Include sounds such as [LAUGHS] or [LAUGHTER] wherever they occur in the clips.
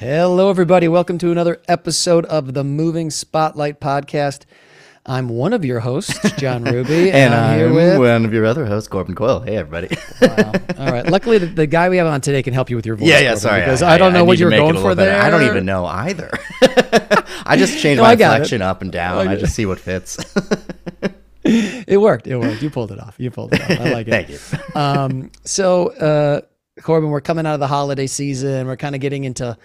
Hello, everybody. Welcome to another episode of the Moving Spotlight Podcast. I'm one of your hosts, John [LAUGHS] Ruby, And I'm I'm here with. one of your other hosts, Corbin Quill. Hey, everybody. Wow. All right. Luckily, the, the guy we have on today can help you with your voice. yeah, yeah, Corbin, sorry. Because I, don't know I what you're going for better. there. I don't even know either. [LAUGHS] I just change No, my I inflection up and down. I I just see what fits. [LAUGHS] It worked. It worked. You pulled it off. You pulled it off. I like it. Thank you. um, so, uh, Corbin, we're coming out of the holiday season. We're kind of getting into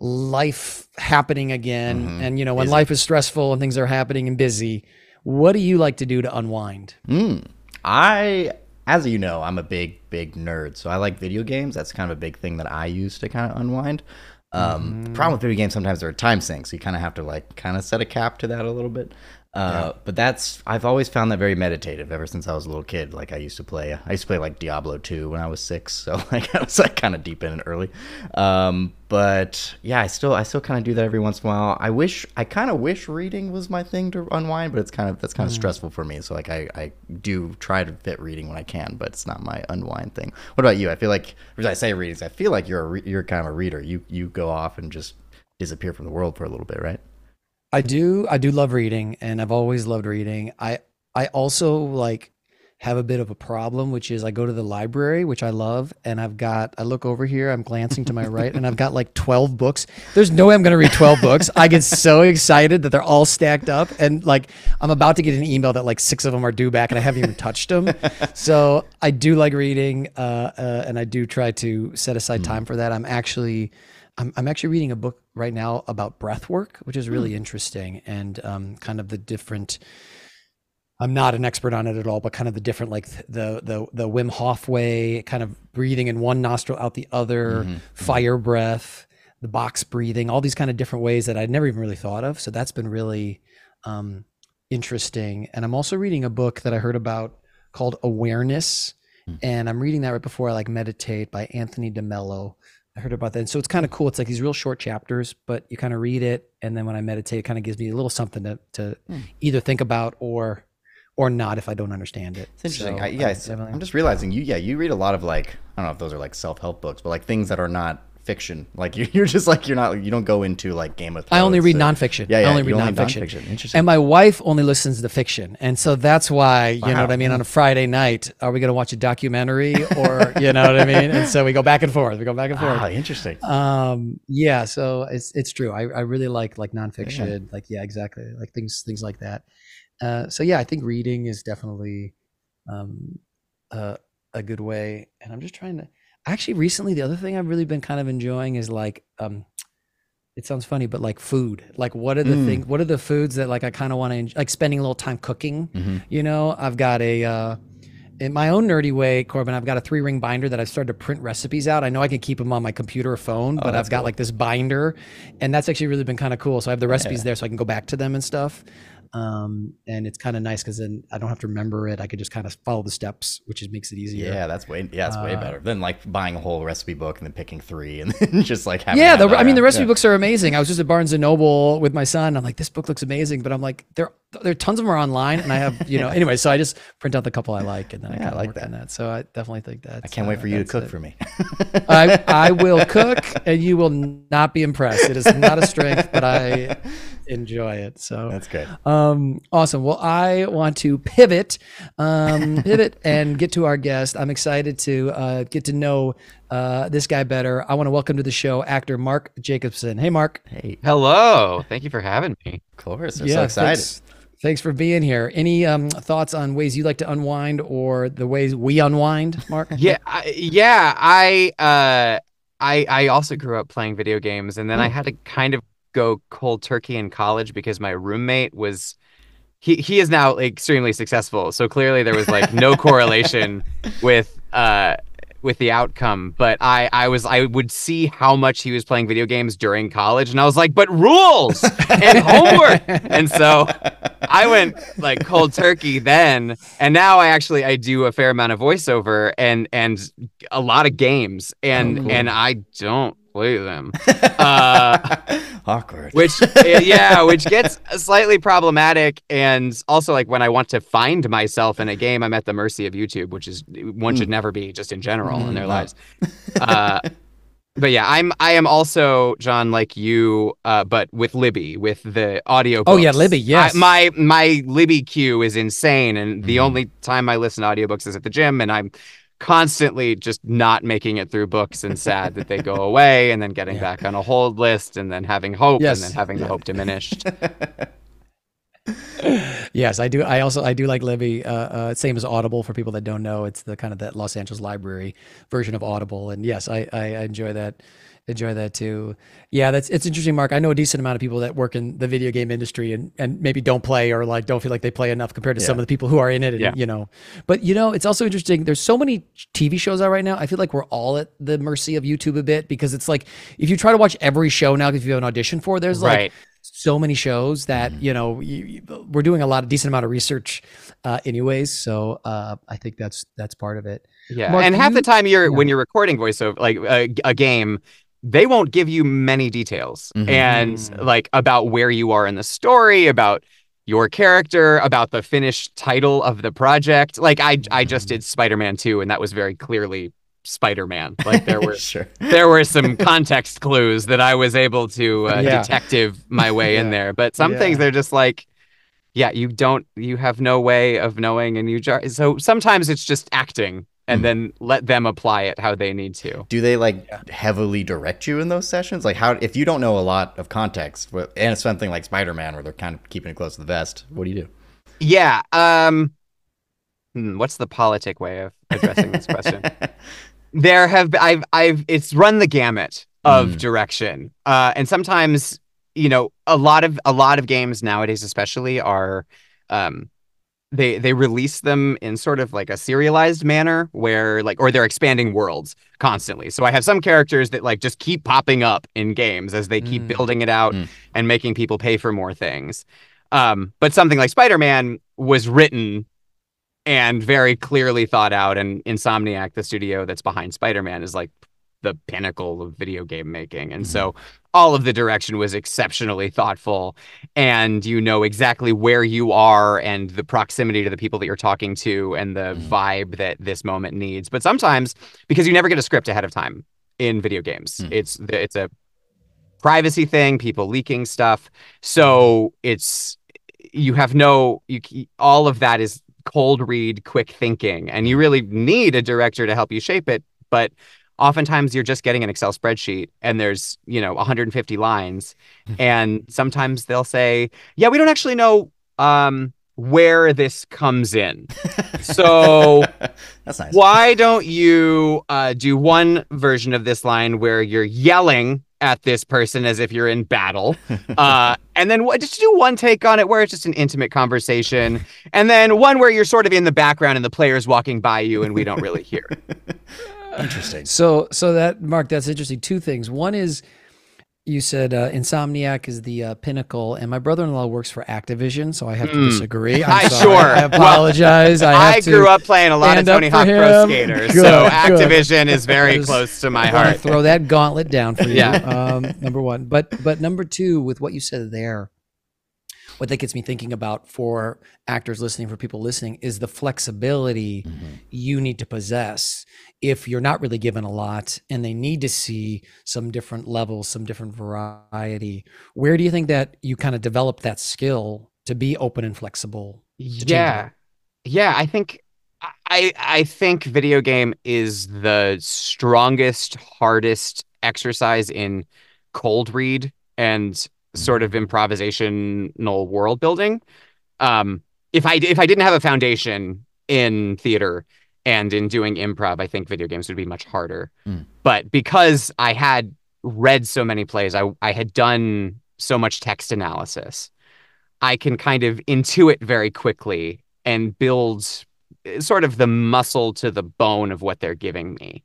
life happening again. Mhm. And, you know, when Busy. life is stressful and things are happening and busy, what do you like to do to unwind? Mm. I, as you know, I'm a big, big nerd. So I like video games. That's kind of a big thing that I use to kind of unwind. Um, The problem with video games sometimes they're time sinks. So you kind of have to like kind of set a cap to that a little bit. Uh, But that's I've always found that very meditative ever since I was a little kid. Like I used to play, I used to play like Diablo 2 when I was six, so [LAUGHS] like I was like kind of deep in it early. Um, but yeah, I still I still kind of do that every once in a while. I wish I kind of wish reading was my thing to unwind, but it's kind of that's kind of stressful for me. So like I I do try to fit reading when I can, but it's not my unwind thing. What about you? I feel like as I say readings, I feel like you're a re- you're kind of a reader. You you go off and just disappear from the world for a little bit, right? I do I do love reading and I've always loved reading. I I also like have a bit of a problem which is I go to the library which I love and I've got I look over here I'm glancing to my right and I've got like 12 books. There's no way I'm going to read 12 books. I get so excited that they're all stacked up and like I'm about to get an email that like 6 of them are due back and I haven't even touched them. [LAUGHS] So I do like reading uh, uh and I do try to set aside time for that. I'm actually I'm, I'm actually reading a book right now about breath work, which is really interesting and um, kind of the different. I'm not an expert on it at all, but kind of the different, like the the the Wim Hof way, kind of breathing in one nostril out the other, fire breath, the box breathing, all these kind of different ways that I'd never even really thought of. So that's been really um, interesting. And I'm also reading a book that I heard about called Awareness, and I'm reading that right before I like meditate by Anthony DeMello. I heard about that. And so it's kind of cool. It's like these real short chapters, but you kind of read it. And then when I meditate, it kind of gives me a little something to, to hmm. either think about or or not if I don't understand it. It's interesting. So I, yeah, I I'm just realizing you. Yeah, you read a lot of like I don't know if those are like self help books, but like things that are not fiction. Like [LAUGHS] you, you're just like you're not. You don't go into like Game of Thrones. I only read or- nonfiction. Yeah, yeah. I only read nonfiction. Interesting. And my wife only listens to fiction. And so that's why, you know what I mean? On a Friday night, are we going to watch a documentary or, [LAUGHS] you know what I mean? And so we go back and forth. We go back and forth. ah, interesting. um yeah so it's it's true i, I really like like nonfiction like yeah exactly like things things like that uh so yeah i think reading is definitely um uh, a good way and i'm just trying to actually recently the other thing i've really been kind of enjoying is like um it sounds funny but like food like what are the Mm. things what are the foods that like i kind of want to like spending a little time cooking Mhm. you know i've got a uh in my own nerdy way, Corbin, I've got a three ring binder that I've started to print recipes out. I know I can keep them on my computer or phone, but Oh, that's I've got cool. like this binder, and that's actually really been kind of cool. So I have the recipes there, so I can go back to them and stuff. Um, and it's kind of nice because then I don't have to remember it. I could just kind of follow the steps, which just makes it easier. Yeah, that's way yeah, that's way Uh, better than like buying a whole recipe book and then picking three and then [LAUGHS] just like having. Yeah, the, I mean the recipe Yeah. books are amazing. I was just at Barnes and Noble with my son. I'm like, this book looks amazing, but I'm like, there there are tons of them are online, and I have you know [LAUGHS] anyway. So I just print out the couple I like, and then I Yeah, I kind of like work that. on that. So I definitely think that I can't wait for you to cook for me. [LAUGHS] I, I will [LAUGHS] cook and you will not be impressed. It is not a strength, but I enjoy it. So That's good. um, awesome. Well, I want to pivot, um, pivot and get to our guest. I'm excited to uh, get to know uh, this guy better. I want to welcome to the show actor Mark Jacobson. Hey, Mark. Hey, Hello. Thank you for having me. of course, I'm so excited. Thanks, thanks for being here. Any um, thoughts on ways you like to unwind or the ways we unwind, Mark? [LAUGHS] Yeah, I, yeah. I uh, I I also grew up playing video games, and then I had to kind of go cold turkey in college because my roommate was. He, he is now extremely successful, so clearly there was like no correlation [LAUGHS] with uh with the outcome. But I I was I would see how much he was playing video games during college, and I was like, but rules and [LAUGHS] homework, and so I went like cold turkey then, and now I actually I do a fair amount of voiceover and and a lot of games, and Oh, cool. and I don't play them, [LAUGHS] uh, Awkward. which [LAUGHS] yeah, which gets slightly problematic, and also like when I want to find myself in a game, I'm at the mercy of YouTube, which is one should never be just in general in their Mm, lives. [LAUGHS] Uh, but yeah, I'm I am also John like you, uh, but with Libby with the audio. Oh, yeah, Libby, yes. I, my my Libby queue is insane, and the Mhm. only time I listen to audiobooks is at the gym, and I'm constantly just not making it through books and sad that they go [LAUGHS] away, and then getting Yeah. back on a hold list, and then having hope, Yes. and then having the hope diminished. [LAUGHS] Yes, I do. I also I do like Libby. Uh, uh, same as Audible for people that don't know. It's the kind of that Los Angeles Library version of Audible, and yes, I, I enjoy that. Enjoy that too. Yeah, that's it's interesting, Mark. I know a decent amount of people that work in the video game industry and and maybe don't play or like don't feel like they play enough compared to some of the people who are in it. And, Yeah. You know, but you know, it's also interesting. There's so many TV shows out right now. I feel like we're all at the mercy of YouTube a bit because it's like if you try to watch every show now, if you have an audition for, there's like so many shows that you know you, you- we're doing a lot of decent amount of research uh, anyways so uh, i think that's that's part of it Yeah, Mark, and half the time you're yeah. when you're recording voiceover, like a, a game, they won't give you many details Mhm. and like about where you are in the story, about your character, about the finished title of the project. Like I, I just Mm-hmm. did Spider-Man 2, and that was very clearly Spider-Man. Like there were [LAUGHS] sure. there were some context clues that I was able to uh, Yeah. detective my way in [LAUGHS] there. But some Yeah. things they're just like, yeah, you don't, you have no way of knowing, and you jar. So sometimes it's just acting, and Hmm. then let them apply it how they need to. Do they like heavily direct you in those sessions? Like how if you don't know a lot of context, and it's something like Spider-Man where they're kind of keeping it close to the vest, what do you do? Yeah. Um. hmm, What's the politic way of addressing this question? [LAUGHS] there have been, I've I've it's run the gamut of Mm. direction. Uh and sometimes, you know, a lot of a lot of games nowadays especially are um they they release them in sort of like a serialized manner where like or they're expanding worlds constantly. So I have some characters that like just keep popping up in games as they keep Mm. building it out Mm. and making people pay for more things. Um but something like Spider-Man was written and very clearly thought out. And Insomniac, the studio that's behind Spider Man, is like the pinnacle of video game making. And so all of the direction was exceptionally thoughtful. And you know exactly where you are and the proximity to the people that you're talking to and the Mhm. vibe that this moment needs. But sometimes, because you never get a script ahead of time in video games, Hmm. it's it's a privacy thing, people leaking stuff. So it's you have no you all of that is cold read, quick thinking, and you really need a director to help you shape it. But oftentimes you're just getting an Excel spreadsheet and there's, you know, 150 lines. [LAUGHS] and sometimes they'll say, Yeah, we don't actually know um where this comes in. [LAUGHS] So That's nice. why don't you uh, do one version of this line where you're yelling at this person as if you're in battle, [LAUGHS] uh, and then just do one take on it where it's just an intimate conversation, and then one where you're sort of in the background and the player's walking by you and we don't really hear. Interesting. so so that mark that's interesting two things one is you said uh, insomniac is the uh, pinnacle and my brother-in-law works for activision so i have to Hmm. disagree [LAUGHS] I'm I sorry. sure. i apologize i, I, grew up playing a lot of Tony Hawk Pro. Skater, [LAUGHS] Good, so good. Activision is very [LAUGHS] Just- close to my heart. throw that gauntlet down for you. Yeah. Um, number one, but but number two, with what you said there, what that gets me thinking about for actors listening, for people listening, is the flexibility Mhm. you need to possess if you're not really given a lot and they need to see some different levels, some different variety. Where do you think that you kind of develop that skill to be open and flexible? yeah yeah i think i i think video game is the strongest hardest exercise in cold read and sort of improvisational world building um if i if i didn't have a foundation in theater and in doing improv i think video games would be much harder Mm. but because i had read so many plays i i had done so much text analysis I can kind of intuit very quickly and build uh, sort of the muscle to the bone of what they're giving me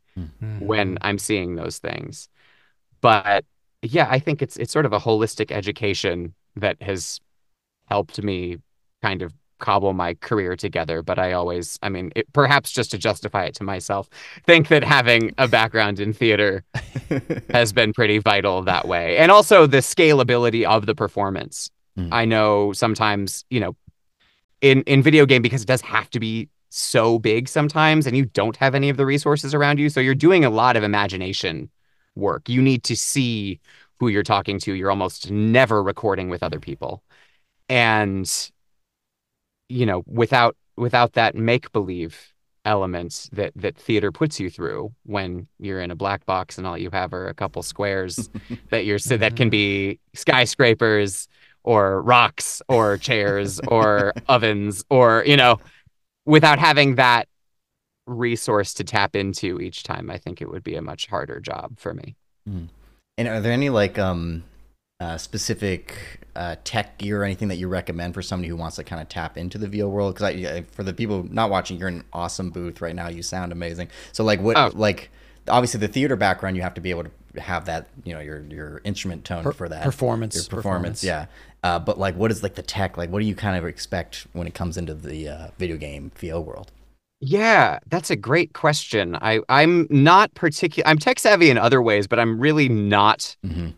when I'm seeing those things. But yeah, I think it's it's sort of a holistic education that has helped me kind of cobble my career together but i always i mean it, perhaps just to justify it to myself think that having a background in theater [LAUGHS] has been pretty vital that way. And also the scalability of the performance. Mm. I know sometimes, you know, in in video game because it does have to be so big sometimes and you don't have any of the resources around you, so you're doing a lot of imagination work. You need to see who you're talking to. You're almost never recording with other people. And you know, without without that make believe elements that that theater puts you through when you're in a black box and all you have are a couple squares [LAUGHS] that you're so that can be mm-hmm. skyscrapers or rocks or chairs or [LAUGHS] ovens or you know without having that resource to tap into each time i think it would be a much harder job for me mm. and are there any like um uh, specific uh, tech gear or anything that you recommend for somebody who wants to kind of tap into the VO world? Because for the people not watching, you're in an awesome booth right now. You sound amazing. So like what oh. like obviously the theater background, you have to be able to have that you know your your instrument tone per- for that performance your performance, performance. yeah. Uh, but like what is like the tech like? What do you kind of expect when it comes into the uh, video game VO world? Yeah, that's a great question. I I'm not particular. I'm tech savvy in other ways, but I'm really not. Mm-hmm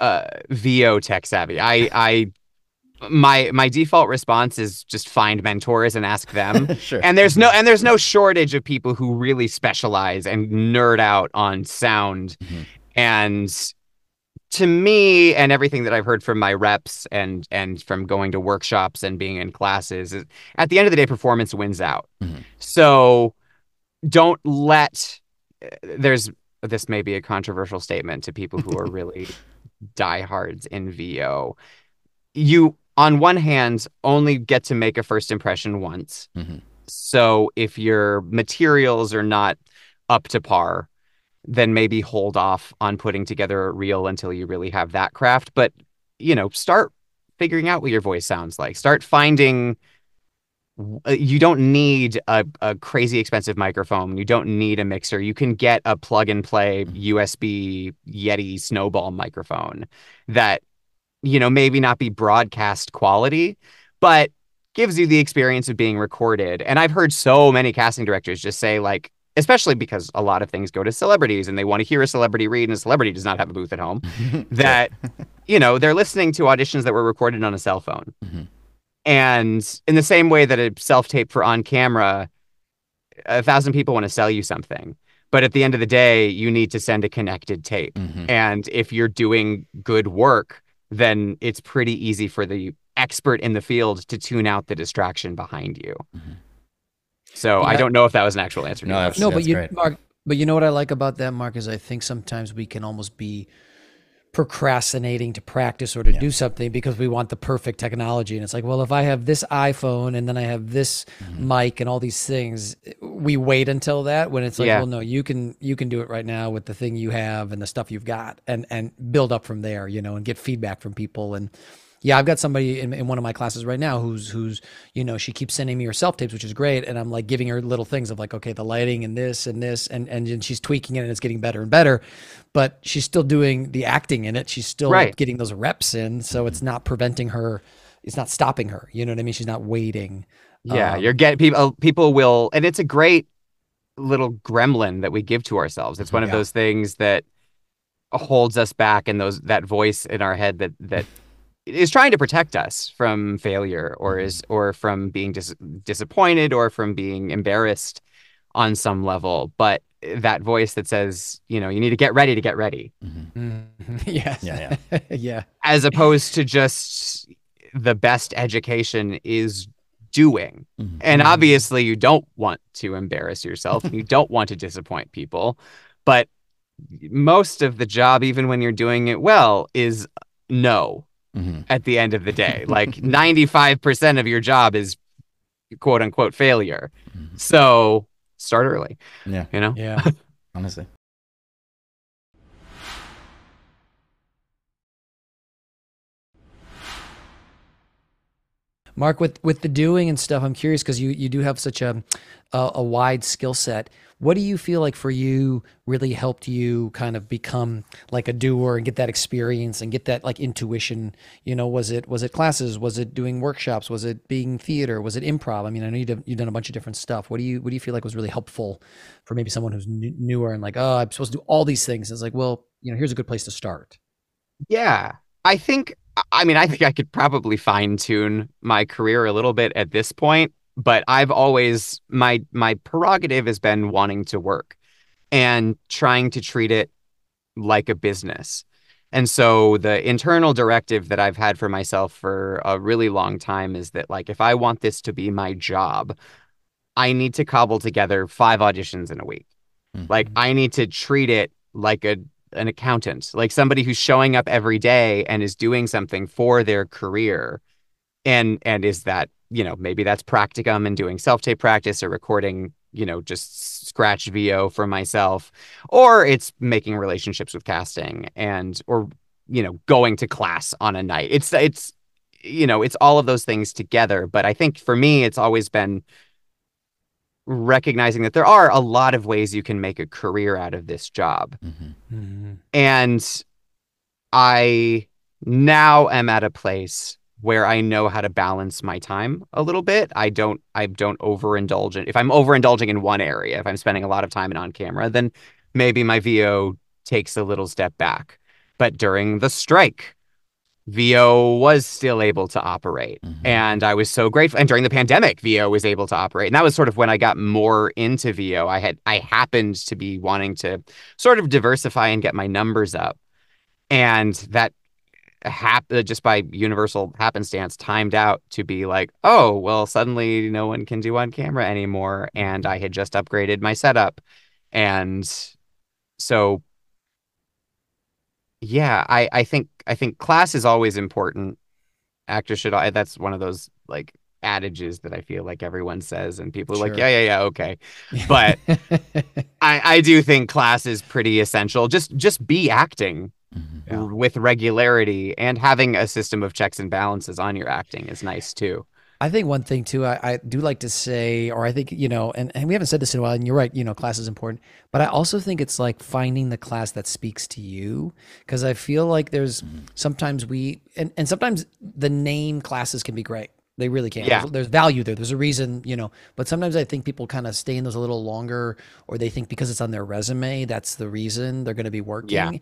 uh, VO tech savvy. I I my my default response is just find mentors and ask them. [LAUGHS] sure. And there's no and there's no shortage of people who really specialize and nerd out on sound. Mm-hmm. And to me and everything that I've heard from my reps and and from going to workshops and being in classes, at the end of the day performance wins out. Mm-hmm. So don't let there's this may be a controversial statement to people who are [LAUGHS] really diehards in VO. You, on one hand, only get to make a first impression once. Mm-hmm. So if your materials are not up to par, then maybe hold off on putting together a reel until you really have that craft. But, you know, start figuring out what your voice sounds like. Start finding uh, you don't need a, a crazy expensive microphone. You don't need a mixer. You can get a plug and play USB. Yeti snowball microphone that, you know, maybe not be broadcast quality, but gives you the experience of being recorded. And I've heard so many casting directors just say, like, especially because a lot of things go to celebrities and they want to hear a celebrity read and a celebrity does not have a booth at home, [LAUGHS] that, you know, they're listening to auditions that were recorded on a cell phone. Mm-hmm and in the same way that a self tape for on camera, a thousand people want to sell you something. But at the end of the day, you need to send a connected tape. Mm-hmm. And if you're doing good work, then it's pretty easy for the expert in the field to tune out the distraction behind you. Mm-hmm. So yeah. I don't know if that was an actual answer. No, that's, no, that's but you, great. Mark, but you know what I like about that, Mark, is I think sometimes we can almost be procrastinating to practice or to yeah. do something because we want the perfect technology. And it's like, well, if I have this iPhone and then I have this mm-hmm. mic and all these things, we wait until that when it's like, yeah. well, no, you can you can do it right now with the thing you have and the stuff you've got and and build up from there, you know, and get feedback from people and yeah, I've got somebody in, in one of my classes right now who's who's you know she keeps sending me her self tapes, which is great, and I'm like giving her little things of like okay, the lighting and this and this, and and she's tweaking it and it's getting better and better, but she's still doing the acting in it. She's still right. getting those reps in, so it's not preventing her. It's not stopping her. You know what I mean? She's not waiting. Yeah, um, you're getting people. People will, and it's a great little gremlin that we give to ourselves. It's one yeah. of those things that holds us back and those that voice in our head that that [LAUGHS] is trying to protect us from failure or is mm-hmm. or from being dis- disappointed or from being embarrassed on some level but that voice that says you know you need to get ready to get ready mm-hmm. mm-hmm. [LAUGHS] yes yeah yeah [LAUGHS] yeah as opposed to just the best education is doing mm-hmm. and mm-hmm. obviously you don't want to embarrass yourself [LAUGHS] you don't want to disappoint people but most of the job even when you're doing it well is no mm-hmm. at the end of the day. Like [LAUGHS] 95% of your job is quote unquote failure. Mm-hmm. So start early. Yeah. You know? Yeah. [LAUGHS] Honestly. Mark, with with the doing and stuff, I'm curious because you you do have such a a, a wide skill set. What do you feel like for you really helped you kind of become like a doer and get that experience and get that like intuition? You know, was it was it classes? Was it doing workshops? Was it being theater? Was it improv? I mean, I know you've, you've done a bunch of different stuff. What do you what do you feel like was really helpful for maybe someone who's newer and like, oh, I'm supposed to do all these things? It's like, well, you know, here's a good place to start. Yeah, I think. I mean, I think I could probably fine tune my career a little bit at this point but I've always my my prerogative has been wanting to work and trying to treat it like a business. And so the internal directive that I've had for myself for a really long time is that like if I want this to be my job, I need to cobble together five auditions in a week. Mm-hmm. Like I need to treat it like a an accountant, like somebody who's showing up every day and is doing something for their career. And and is that, you know, maybe that's practicum and doing self-tape practice or recording, you know, just scratch VO for myself, or it's making relationships with casting and or you know, going to class on a night. It's it's you know, it's all of those things together. But I think for me, it's always been recognizing that there are a lot of ways you can make a career out of this job. Mm-hmm. Mm-hmm. And I now am at a place where I know how to balance my time a little bit. I don't I don't overindulge in if I'm overindulging in one area, if I'm spending a lot of time in on camera, then maybe my VO takes a little step back. But during the strike, VO was still able to operate. Mm-hmm. And I was so grateful. And during the pandemic, VO was able to operate. And that was sort of when I got more into VO. I had I happened to be wanting to sort of diversify and get my numbers up. And that hap- uh, just by universal happenstance timed out to be like, oh, well, suddenly no one can do on camera anymore. And I had just upgraded my setup. And so yeah, I I think I think class is always important. Actors should. That's one of those like adages that I feel like everyone says, and people are sure. like, yeah, yeah, yeah, okay. [LAUGHS] But I I do think class is pretty essential. Just just be acting. Mm-hmm. Yeah. with regularity and having a system of checks and balances on your acting is nice too. I think one thing too, I, I, do like to say, or I think, you know, and, and we haven't said this in a while, and you're right, you know, class is important, but I also think it's like finding the class that speaks to you. Cause I feel like there's mm-hmm. sometimes we, and, and sometimes the name classes can be great. They really can. Yeah. There's, there's, value there. There's a reason, you know, but sometimes I think people kind of stay in those a little longer, or they think because it's on their resume, that's the reason they're going to be working. Yeah.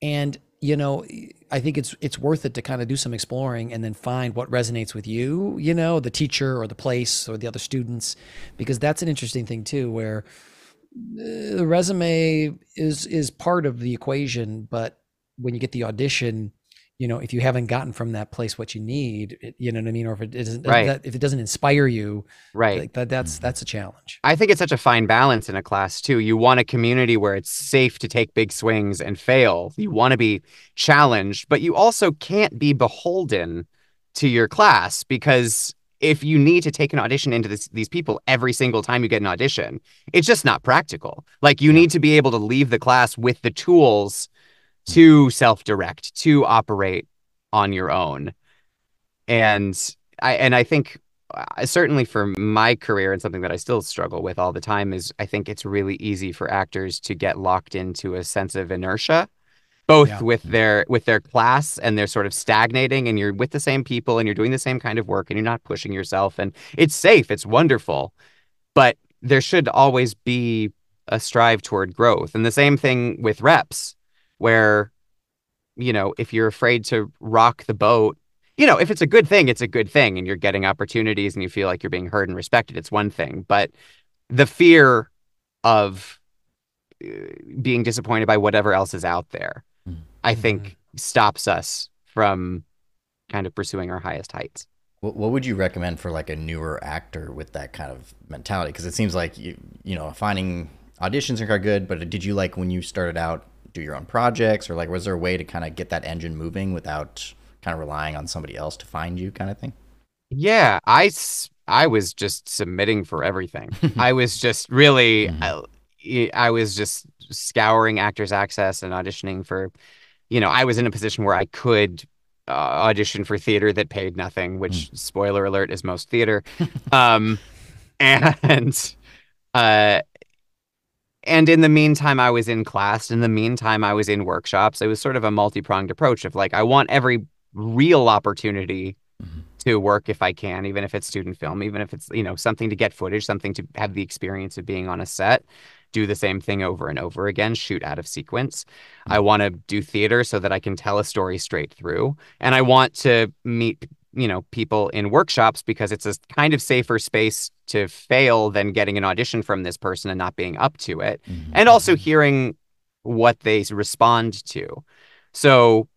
And you know, I think it's it's worth it to kind of do some exploring and then find what resonates with you, you know, the teacher or the place or the other students, because that's an interesting thing too, where uh, the resume is is part of the equation, but when you get the audition, you know, if you haven't gotten from that place what you need, it, you know what I mean, or if it doesn't, right. that, if it doesn't inspire you, right, like that, that's mm-hmm. that's a challenge. I think it's such a fine balance in a class too. You want a community where it's safe to take big swings and fail. You want to be challenged, but you also can't be beholden to your class because if you need to take an audition into this, these people every single time you get an audition, it's just not practical. Like you yeah. need to be able to leave the class with the tools to self-direct, to operate on your own. And I and I think uh, certainly for my career and something that I still struggle with all the time is I think it's really easy for actors to get locked into a sense of inertia both yeah. with their with their class and they're sort of stagnating and you're with the same people and you're doing the same kind of work and you're not pushing yourself and it's safe it's wonderful but there should always be a strive toward growth and the same thing with reps where you know if you're afraid to rock the boat you know if it's a good thing it's a good thing and you're getting opportunities and you feel like you're being heard and respected it's one thing but the fear of uh, being disappointed by whatever else is out there mm-hmm. i think mm-hmm. stops us from kind of pursuing our highest heights what would you recommend for like a newer actor with that kind of mentality because it seems like you you know finding auditions are good but did you like when you started out do your own projects or like was there a way to kind of get that engine moving without kind of relying on somebody else to find you kind of thing yeah i i was just submitting for everything [LAUGHS] i was just really mm-hmm. I, I was just scouring actors access and auditioning for you know i was in a position where i could uh, audition for theater that paid nothing which mm. spoiler alert is most theater um [LAUGHS] and uh and in the meantime, I was in class. In the meantime, I was in workshops. It was sort of a multi pronged approach of like, I want every real opportunity mm-hmm. to work if I can, even if it's student film, even if it's, you know, something to get footage, something to have the experience of being on a set, do the same thing over and over again, shoot out of sequence. Mm-hmm. I want to do theater so that I can tell a story straight through. And I want to meet you know people in workshops because it's a kind of safer space to fail than getting an audition from this person and not being up to it mm-hmm. and also hearing what they respond to. So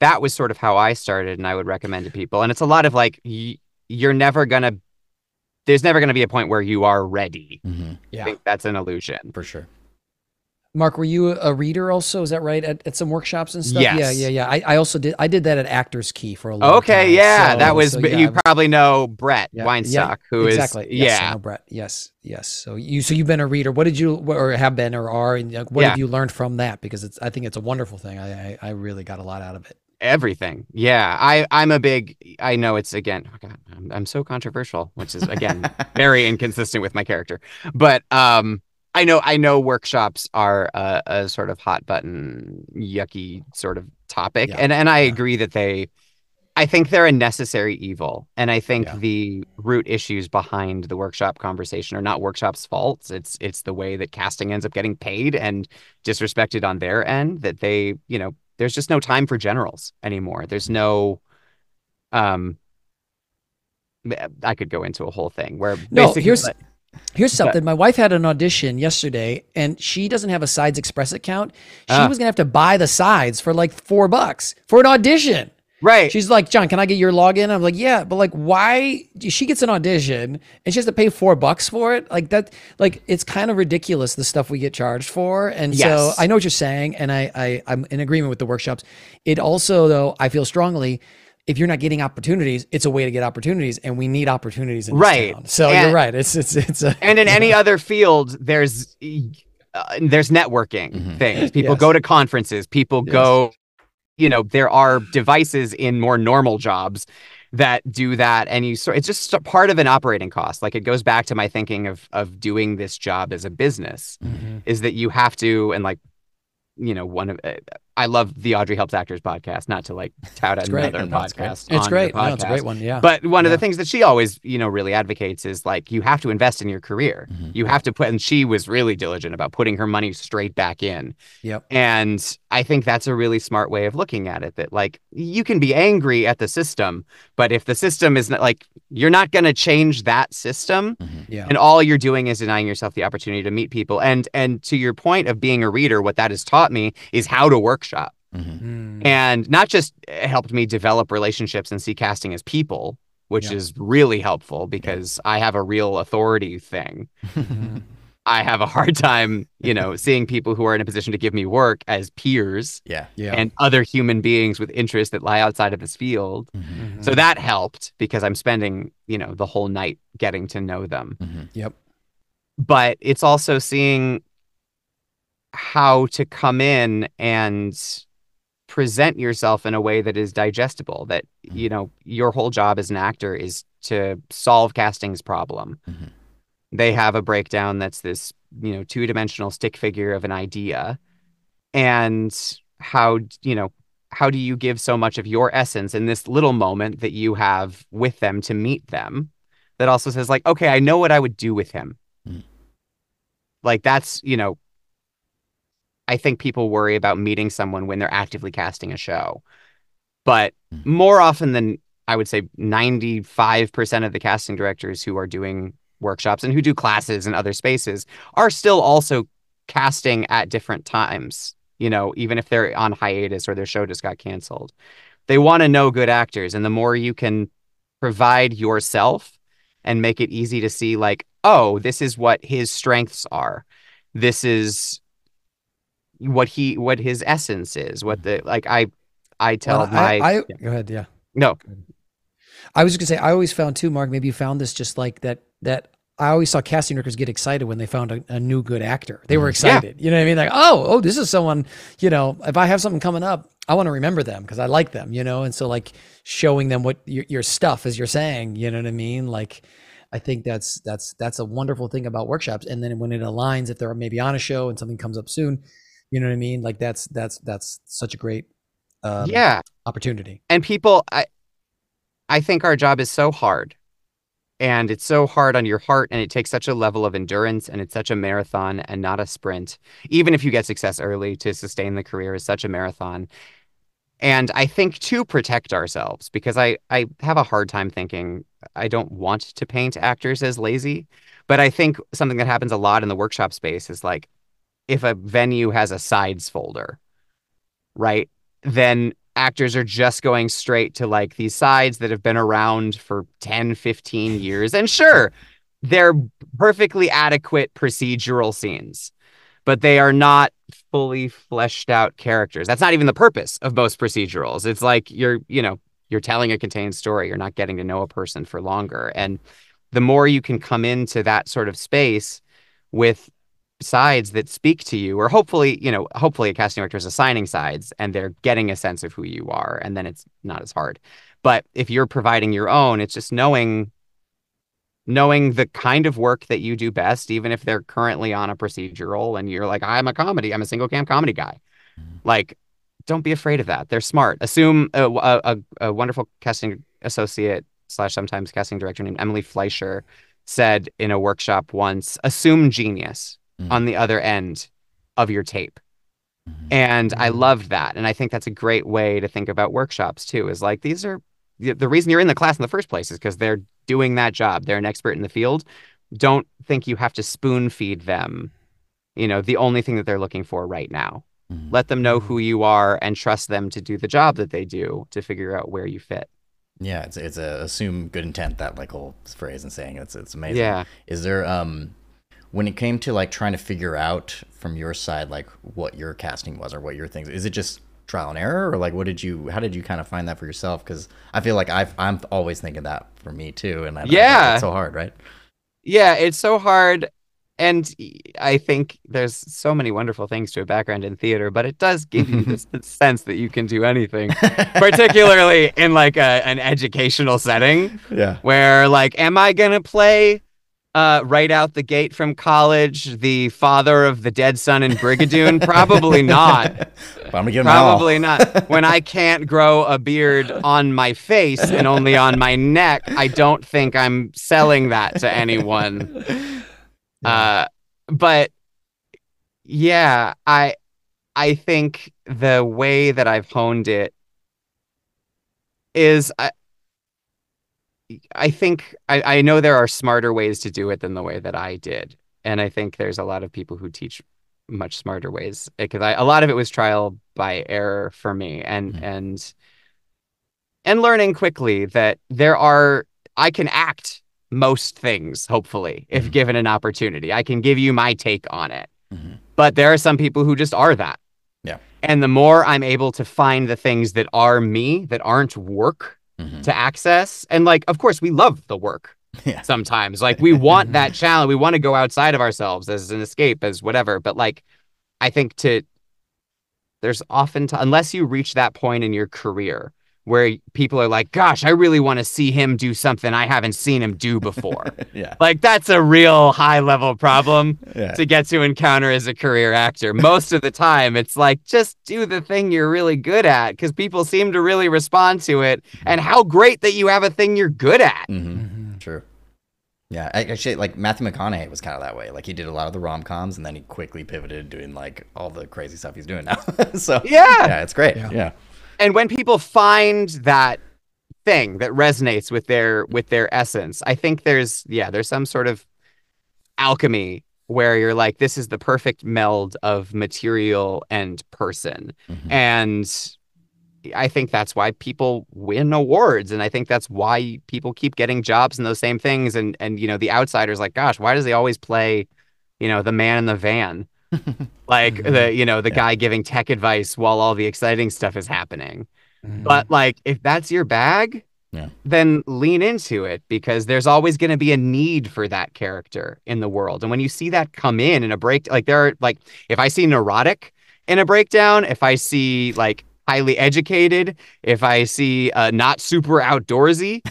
that was sort of how I started, and I would recommend to people. And it's a lot of like, y- you're never gonna. There's never going to be a point where you are ready. hmm I Yeah. think that's an illusion. For sure. Mark, were you a reader also? Is that right? At, at some workshops and stuff? Yeah, Yes. yeah, yeah. I, I also did. I did that at Actors Key for a long time. Okay, yeah, So- that was. so, yeah, you was- probably know Brett yeah, Weinstock, yeah, who is exactly. Yes, I yeah. Brett. Yes, yes. So you, so you've been a reader. What did you, or have been, or are, and like, what Yeah. have you learned from that? Because it's, I think it's a wonderful thing. I, I, I really got a lot out of it. everything yeah i i'm a big i know it's again oh God, I'm, I'm so controversial which is again [LAUGHS] very inconsistent with my character but um i know i know workshops are a, a sort of hot button yucky sort of topic Yeah, and and i yeah. agree that they i think they're a necessary evil and i think Yeah. the root issues behind the workshop conversation are not workshop's faults it's it's the way that casting ends up getting paid and disrespected on their end that they you know there's just no time for generals anymore there's no um i could go into a whole thing where No, here's like- here's something. My wife had an audition yesterday, and she doesn't have a Sides Express account. She Ah. was gonna have to buy the sides for like four bucks for an audition. right She's like, John, can I get your login? I'm like, yeah, but like, why? She gets an audition and she has to pay four bucks for it. Like that, like it's kind of ridiculous the stuff we get charged for. And so I know what you're saying, and I, I I'm in agreement with the workshops. It also though I feel strongly. If you're not getting opportunities, it's a way to get opportunities, and we need opportunities in this Right. town. So And- you're right. It's it's it's a and in [LAUGHS] any other field there's uh, there's networking Mhm. things [LAUGHS] people Yes. go to conferences people Yes. go you know there are devices in more normal jobs that do that and you sort it's just part of an operating cost like it goes back to my thinking of of doing this job as a business is that you have to and like you know one of uh, I love the Audrey Helps Actors podcast not to like tout It's another great. podcast It's great. your No, it's a great one. Yeah. But one of the things that she always, you know, really advocates is like you have to invest in your career. Mhm. You have to put, and she was really diligent about putting her money straight back in. Yep. And I think that's a really smart way of looking at it. That like you can be angry at the system, but if the system is not like you're not going to change that system, yeah. and all you're doing is denying yourself the opportunity to meet people. And and to your point of being a reader, what that has taught me is how to workshop Mhm. Mm. and not just helped me develop relationships and see casting as people which Yeah. is really helpful because i have a real authority thing [LAUGHS] i have a hard time you know seeing people who are in a position to give me work as peers Yeah. Yeah. and other human beings with interests that lie outside of this field Mhm. Mhm. so that helped because i'm spending you know the whole night getting to know them Mhm. Yep. but it's also seeing how to come in and present yourself in a way that is digestible that Mhm. you know your whole job as an actor is to solve casting's problem Mhm. they have a breakdown that's this you know two-dimensional stick figure of an idea and how you know how do you give so much of your essence in this little moment that you have with them to meet them that also says like okay i know what i would do with him Mhm. like that's you know i think people worry about meeting someone when they're actively casting a show. But Mhm. more often than i would say 95% of the casting directors who are doing workshops and who do classes in other spaces are still also casting at different times you know even if they're on hiatus or their show just got canceled. They want to know good actors and the more you can provide yourself and make it easy to see like oh this is what his strengths are. This is what he what his essence is what the like i i tell Well, my I, I go ahead. Yeah. no I was gonna say, I always found too, Mark. Maybe you found this just like that. That I always saw casting directors get excited when they found a, a new good actor. They were Mhm. excited. You know what I mean? Like, oh, oh, this is someone. You know, if I have something coming up, I want to remember them because I like them. You know, and so like showing them what your, your stuff, as you're saying. You know what I mean? Like, I think that's that's that's a wonderful thing about workshops. And then when it aligns, if they're maybe on a show and something comes up soon, you know what I mean? Like that's that's that's such a great um, yeah opportunity. and people i i think our job is so hard and it's so hard on your heart and it takes such a level of endurance and it's such a marathon and not a sprint even if you get success early to sustain the career is such a marathon and i think to protect ourselves because i i have a hard time thinking i don't want to paint actors as lazy but i think something that happens a lot in the workshop space is like if a venue has a sides folder, right? Then actors are just going straight to like these sides that have been around for 10, 15 years. And sure, they're perfectly adequate procedural scenes, but they are not fully fleshed out characters. That's not even the purpose of most procedurals. It's like you're, you know, you're telling a contained story. You're not getting to know a person for longer. And the more you can come into that sort of space with sides that speak to you or hopefully you know hopefully a casting director is assigning sides and they're getting a sense of who you are and then it's not as hard. But if you're providing your own it's just knowing knowing the kind of work that you do best even if they're currently on a procedural and you're like i'm a comedy i'm a single cam comedy guy. Mm-hmm. Like don't be afraid of that. They're smart. Assume a, a, a wonderful casting associate slash sometimes casting director named emily fleischer said in a workshop once assume genius on the other end of your tape. Mm-hmm. And I loved that. And I think that's a great way to think about workshops too, is like these are the reason you're in the class in the first place is because they're doing that job. They're an expert in the field. Don't think you have to spoon feed them, you know, the only thing that they're looking for right now. Mm-hmm. Let them know who mm-hmm. you are and trust them to do the job that they do to figure out where you fit. Yeah, it's it's a assume good intent that like whole phrase and saying it's it's amazing. Yeah. Is there um when it came to like trying to figure out from your side like what your casting was or what your things is it just trial and error or like what did you how did you kind of find that for yourself because i feel like i i'm always thinking that for me too and I, Yeah. it's so hard right Yeah, it's so hard. And I think there's so many wonderful things to a background in theater, but it does give you this [LAUGHS] sense that you can do anything, particularly in like a, an educational setting yeah where like, am I going to play uh, right out the gate from college the father of the dead son in Brigadoon? Probably [LAUGHS] not. but i'm gonna give them all. Probably not. When I can't grow a beard on my face and only on my neck, I don't think I'm selling that to anyone. [LAUGHS] Uh, but yeah, I I think the way that I've honed it is I I think I, I know there are smarter ways to do it than the way that I did. And I think there's a lot of people who teach much smarter ways because I a lot of it was trial by error for me and Mhm. and and learning quickly that there are I can act most things hopefully if Mhm. given an opportunity. I can give you my take on it. Mhm. But there are some people who just are that. Yeah. And the more I'm able to find the things that are me that aren't work Mhm. to access and like of course we love the work [LAUGHS] Yeah. sometimes like we want that [LAUGHS] challenge we want to go outside of ourselves as an escape as whatever but like i think to there's often t- unless you reach that point in your career where people are like gosh i really want to see him do something i haven't seen him do before [LAUGHS] yeah like that's a real high level problem [LAUGHS] yeah to get to encounter as a career actor. Most of the time, it's like just do the thing you're really good at because people seem to really respond to it. And how great that you have a thing you're good at. hmm Mhm. True. Yeah, actually, like Matthew McConaughey was kind of that way. Like he did a lot of the rom coms, and then he quickly pivoted doing like all the crazy stuff he's doing now. [LAUGHS] so Yeah. yeah, it's great. Yeah. Yeah, And when people find that thing that resonates with their with their essence, I think there's yeah, there's some sort of alchemy where you're like, this is the perfect meld of material and person. Mhm. And I think that's why people win awards. And I think that's why people keep getting jobs in those same things. And and you know, the outsider's like, gosh, why does he always play, you know, the man in the van? [LAUGHS] like Mhm. the, you know, the Yeah. guy giving tech advice while all the exciting stuff is happening. Mhm. But like if that's your bag, Yeah. then lean into it because there's always going to be a need for that character in the world. And when you see that come in in a break, like there are like if I see neurotic in a breakdown, if I see like highly educated, if I see uh, not super outdoorsy,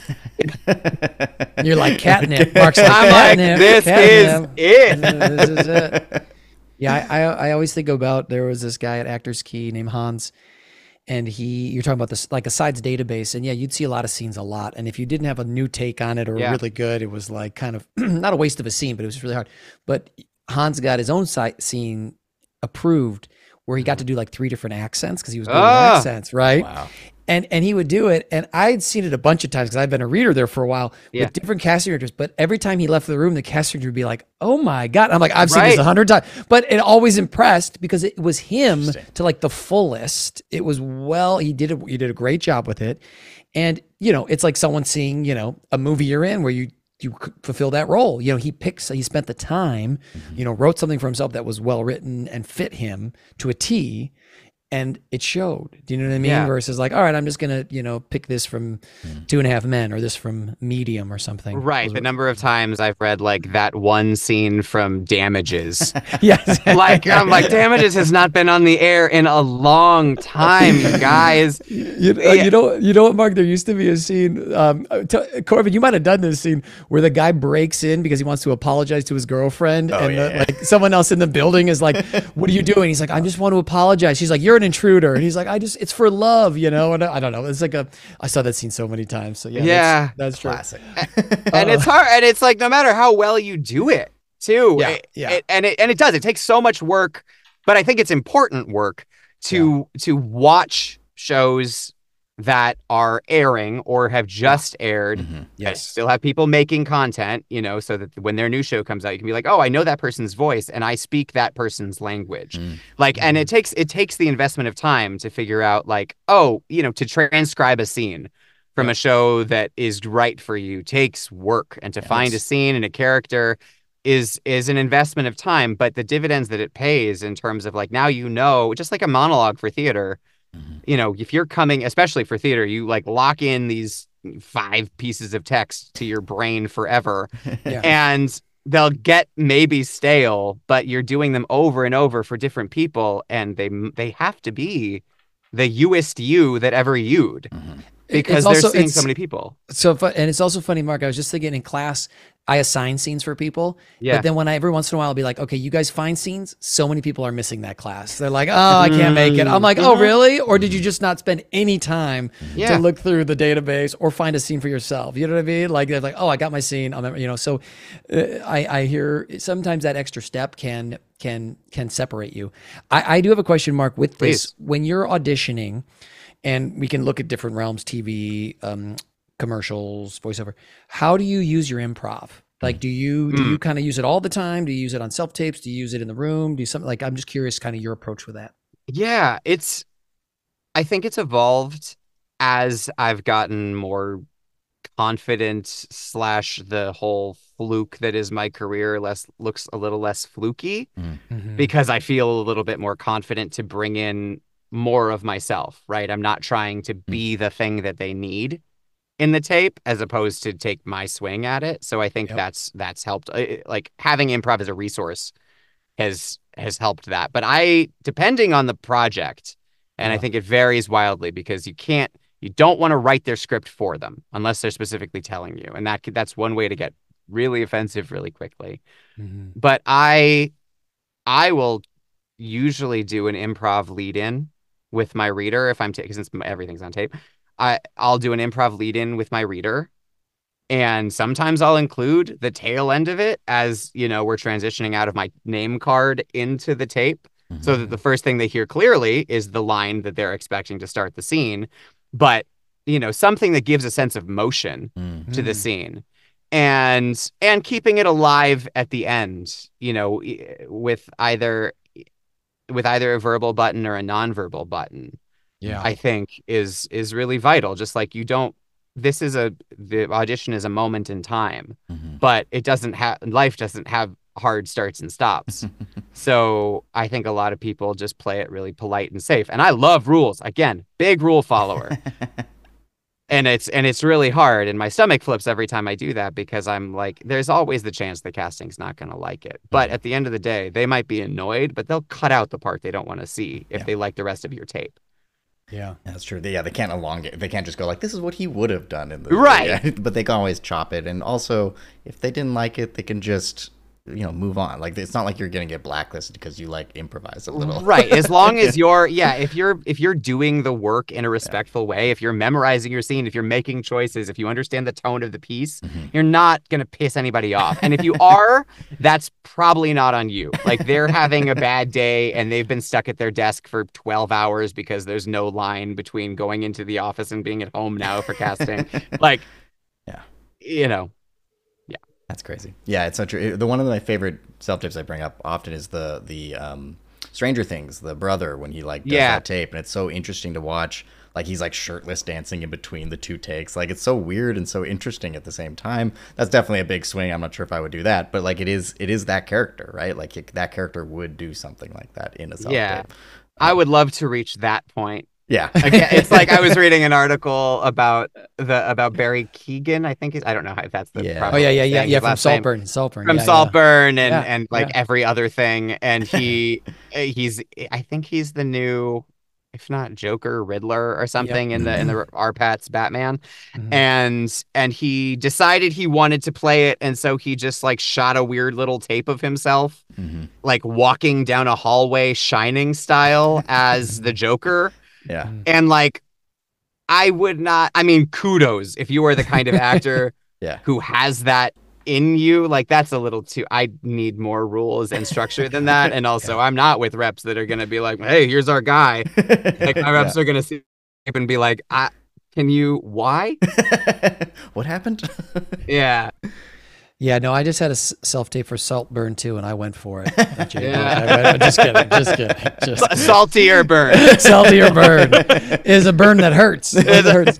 You're like [LAUGHS] catnip. Mark's like I'm like, this catnip. is it. [LAUGHS] this is it. Yeah, I, I I always think about there was this guy at Actors Key named Hans, and he you're talking about this like a sides database, and yeah, you'd see a lot of scenes a lot, and if you didn't have a new take on it or Yeah. really good, it was like kind of [CLEARS THROAT] not a waste of a scene, but it was really hard. But Hans got his own site scene approved where he got to do like three different accents because he was good Ah. accents, right? wow. And and he would do it, and I'd seen it a bunch of times because I've been a reader there for a while Yeah. with different casting directors. But every time he left the room, the casting director would be like, "Oh my god!" I'm like, "I've seen this a hundred times," but it always impressed because it was him to like the fullest. It was well, he did a, he did a great job with it, and you know, it's like someone seeing you know a movie you're in where you you fulfill that role. You know, he picks, he spent the time, mm-hmm. you know, wrote something for himself that was well written and fit him to a T, and it showed. Do you know what I mean? Yeah. Versus like, all right, I'm just gonna you know pick this from Two and a Half Men or this from Medium or something. Right. Those The were- number of times I've read like that one scene from Damages. [LAUGHS] [LAUGHS] yes. like I'm like Damages has not been on the air in a long time, you [LAUGHS] guys. You, uh, you know, you know what, Mark? There used to be a scene. Um, uh, t- Corbin, you might have done this scene where the guy breaks in because he wants to apologize to his girlfriend, and yeah, the, yeah. like someone else in the building is like, "What are you doing?" He's like, "I just want to apologize." She's like, "You're an intruder," and he's like, "I just, it's for love, you know." And I, I don't know. It's like a, I saw that scene so many times. So yeah, Yeah. that's, that's true. Classic. [LAUGHS] and it's hard and it's like no matter how well you do it too Yeah, it- yeah. it- and it and it does it takes so much work but i think it's important work to to watch shows that are airing or have just aired Mhm. and Yes. still have people making content you know so that when their new show comes out you can be like oh i know that person's voice and i speak that person's language Mm. like and it takes it takes the investment of time to figure out like oh you know to transcribe a scene from a show that is right for you takes work and to find a scene and a character is is an investment of time but the dividends that it pays in terms of like now you know just like a monologue for theater Mhm. you know if you're coming especially for theater you like lock in these five pieces of text to your brain forever [LAUGHS] Yeah. and they'll get maybe stale but you're doing them over and over for different people and they they have to be the youest you that ever you'd Mhm. because It's they're also- seeing so many people So, fu- and it's also funny, Mark. I was just thinking in class, I assign scenes for people. Yeah. But then when I every once in a while, I'll be like, okay, you guys find scenes. So many people are missing that class. They're like, oh, I can't make it. I'm like, oh, really? Or did you just not spend any time Yeah. to look through the database or find a scene for yourself? You know what I mean? Like they're like, oh, I got my scene. I'm, you know, so uh, I I hear sometimes that extra step can can can separate you. I, I do have a question, Mark, with this. When you're auditioning, and we can look at different realms, TV, um, commercials, voiceover. How do you use your improv? Like, do you do mm. you kind of use it all the time? Do you use it on self tapes? Do you use it in the room? Do you something like? I'm just curious, kind of your approach with that. Yeah, it's I think it's evolved as I've gotten more confident slash the whole fluke that is my career less looks a little less fluky mm. mm-hmm. because I feel a little bit more confident to bring in more of myself, right? I'm not trying to mm. be the thing that they need in the tape as opposed to take my swing at it. So I think Yep. that's that's helped like having improv as a resource has has helped that. But I depending on the project and I think it varies wildly because you can't you don't want to write their script for them unless they're specifically telling you. And that could- that's one way to get really offensive really quickly Mhm. but I I will usually do an improv lead in with my reader if I'm taking since everything's on tape. I I'll do an improv lead in with my reader. And sometimes I'll include the tail end of it as, you know, we're transitioning out of my name card into the tape so that the first thing they hear clearly is the line that they're expecting to start the scene. But, you know, something that gives a sense of motion Mm. to the Mm. scene and and keeping it alive at the end you know with either with either a verbal button or a nonverbal button Yeah. i think is is really vital just like you don't this is a the audition is a moment in time Mhm. but it doesn't have life doesn't have hard starts and stops [LAUGHS] so i think a lot of people just play it really polite and safe and i love rules again big rule follower [LAUGHS] and it's and it's really hard and my stomach flips every time i do that because i'm like there's always the chance the casting's not going to like it but Mhm. at the end of the day they might be annoyed but they'll cut out the part they don't want to see if Yeah. they like the rest of your tape yeah. That's true. They, yeah, they can't elongate. They can't just go like, "This is what he would have done in the Right. Yeah, [LAUGHS] but they can always chop it. And also, if they didn't like it, they can just you know move on. Like it's not like you're gonna get blacklisted because you like improvise a little. right as long as [LAUGHS] you're yeah if you're if you're doing the work in a respectful way if you're memorizing your scene if you're making choices if you understand the tone of the piece Mhm. you're not going to piss anybody off and if you are [LAUGHS] that's probably not on you like they're having a bad day and they've been stuck at their desk for 12 hours because there's no line between going into the office and being at home now for casting [LAUGHS] like Yeah. you know That's crazy. Yeah, it's so true. The one of my favorite self tapes I bring up often is the the um, Stranger Things, the brother when he like does Yeah. that tape, and it's so interesting to watch. Like he's like shirtless dancing in between the two takes. Like it's so weird and so interesting at the same time. That's definitely a big swing. I'm not sure if I would do that, but like it is it is that character, right? Like it, that character would do something like that in a self tape. Yeah. i would love to reach that point Yeah. Again, it's like I was [LAUGHS] reading an article about the about Barry Keoghan. I think he's, I don't know if that's the Yeah. Oh yeah, yeah, yeah, yeah. From last name. Saltburn, Saltburn. From yeah, yeah. Saltburn and Yeah, and like yeah. every other thing, and he [LAUGHS] he's I think he's the new, if not Joker, Riddler or something in the in the R-Pattz Batman, Mhm. and and he decided he wanted to play it, and so he just like shot a weird little tape of himself Mhm. like walking down a hallway, Shining style [LAUGHS] as the Joker. Yeah. Mm. And like, I would not, I mean, kudos if you are the kind of actor [LAUGHS] Yeah. who has that in you. Like, that's a little too, I need more rules and structure than that. And [LAUGHS] also, I'm not with reps that are going to be like, hey, here's our guy. [LAUGHS] Like, my reps are going to see and be like, I, can you, why? What happened? Yeah. Yeah, no, I just had a self tape for Saltburn too, and I went for it. [LAUGHS] Yeah. I went- just kidding, just kidding, just [LAUGHS] Salty or burn. [LAUGHS] salty or burn is a burn that hurts. It hurts.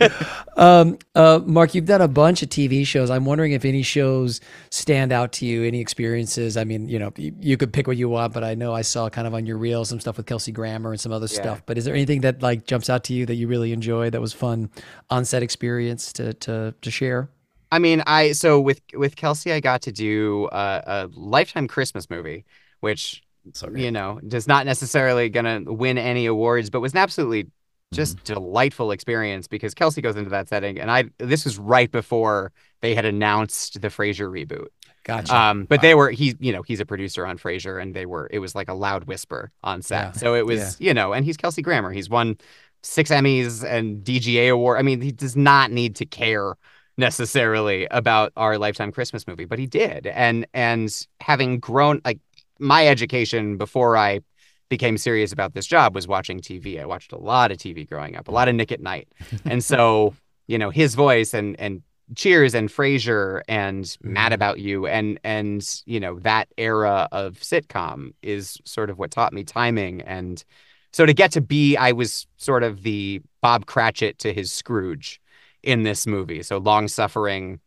Um, uh, Mark, you've done a bunch of TV shows. I'm wondering if any shows stand out to you, any experiences. I mean, you know, you, you could pick what you want, but I know I saw kind of on your reel some stuff with Kelsey Grammer and some other Yeah. stuff. But is there anything that like jumps out to you that you really enjoyed that was fun on set experience to to to share? I mean, I so with with Kelsey, I got to do a, a lifetime Christmas movie, which so you know does not necessarily gonna win any awards, but was an absolutely just delightful experience because Kelsey goes into that setting, and I this was right before they had announced the Frasier reboot. Gotcha. Um, but they were he you know he's a producer on Frasier, and they were it was like a loud whisper on set, Yeah. so it was you know, and he's Kelsey Grammer, he's won six Emmys and DGA award. I mean, he does not need to care necessarily about our lifetime Christmas movie, but he did. And and having grown like my education before I became serious about this job was watching TV. I watched a lot of TV growing up, a lot of Nick at Night. [LAUGHS] and so, you know, his voice and and Cheers and Frasier and Mad Mhm. About You and and you know that era of sitcom is sort of what taught me timing and so to get to be I was sort of the Bob Cratchit to his Scrooge in this movie. So long suffering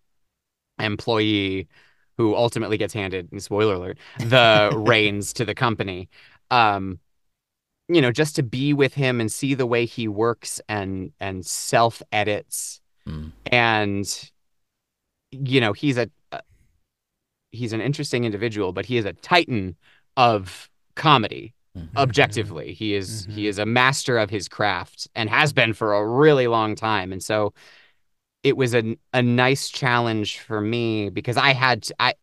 employee who ultimately gets handed spoiler alert the [LAUGHS] reins to the company. Um you know just to be with him and see the way he works and and self edits Mm. and you know he's a uh, he's an interesting individual but he is a titan of comedy Mhm. objectively he is he Mhm. is a master of his craft and has been for a really long time and so it was a a nice challenge for me because i had to, i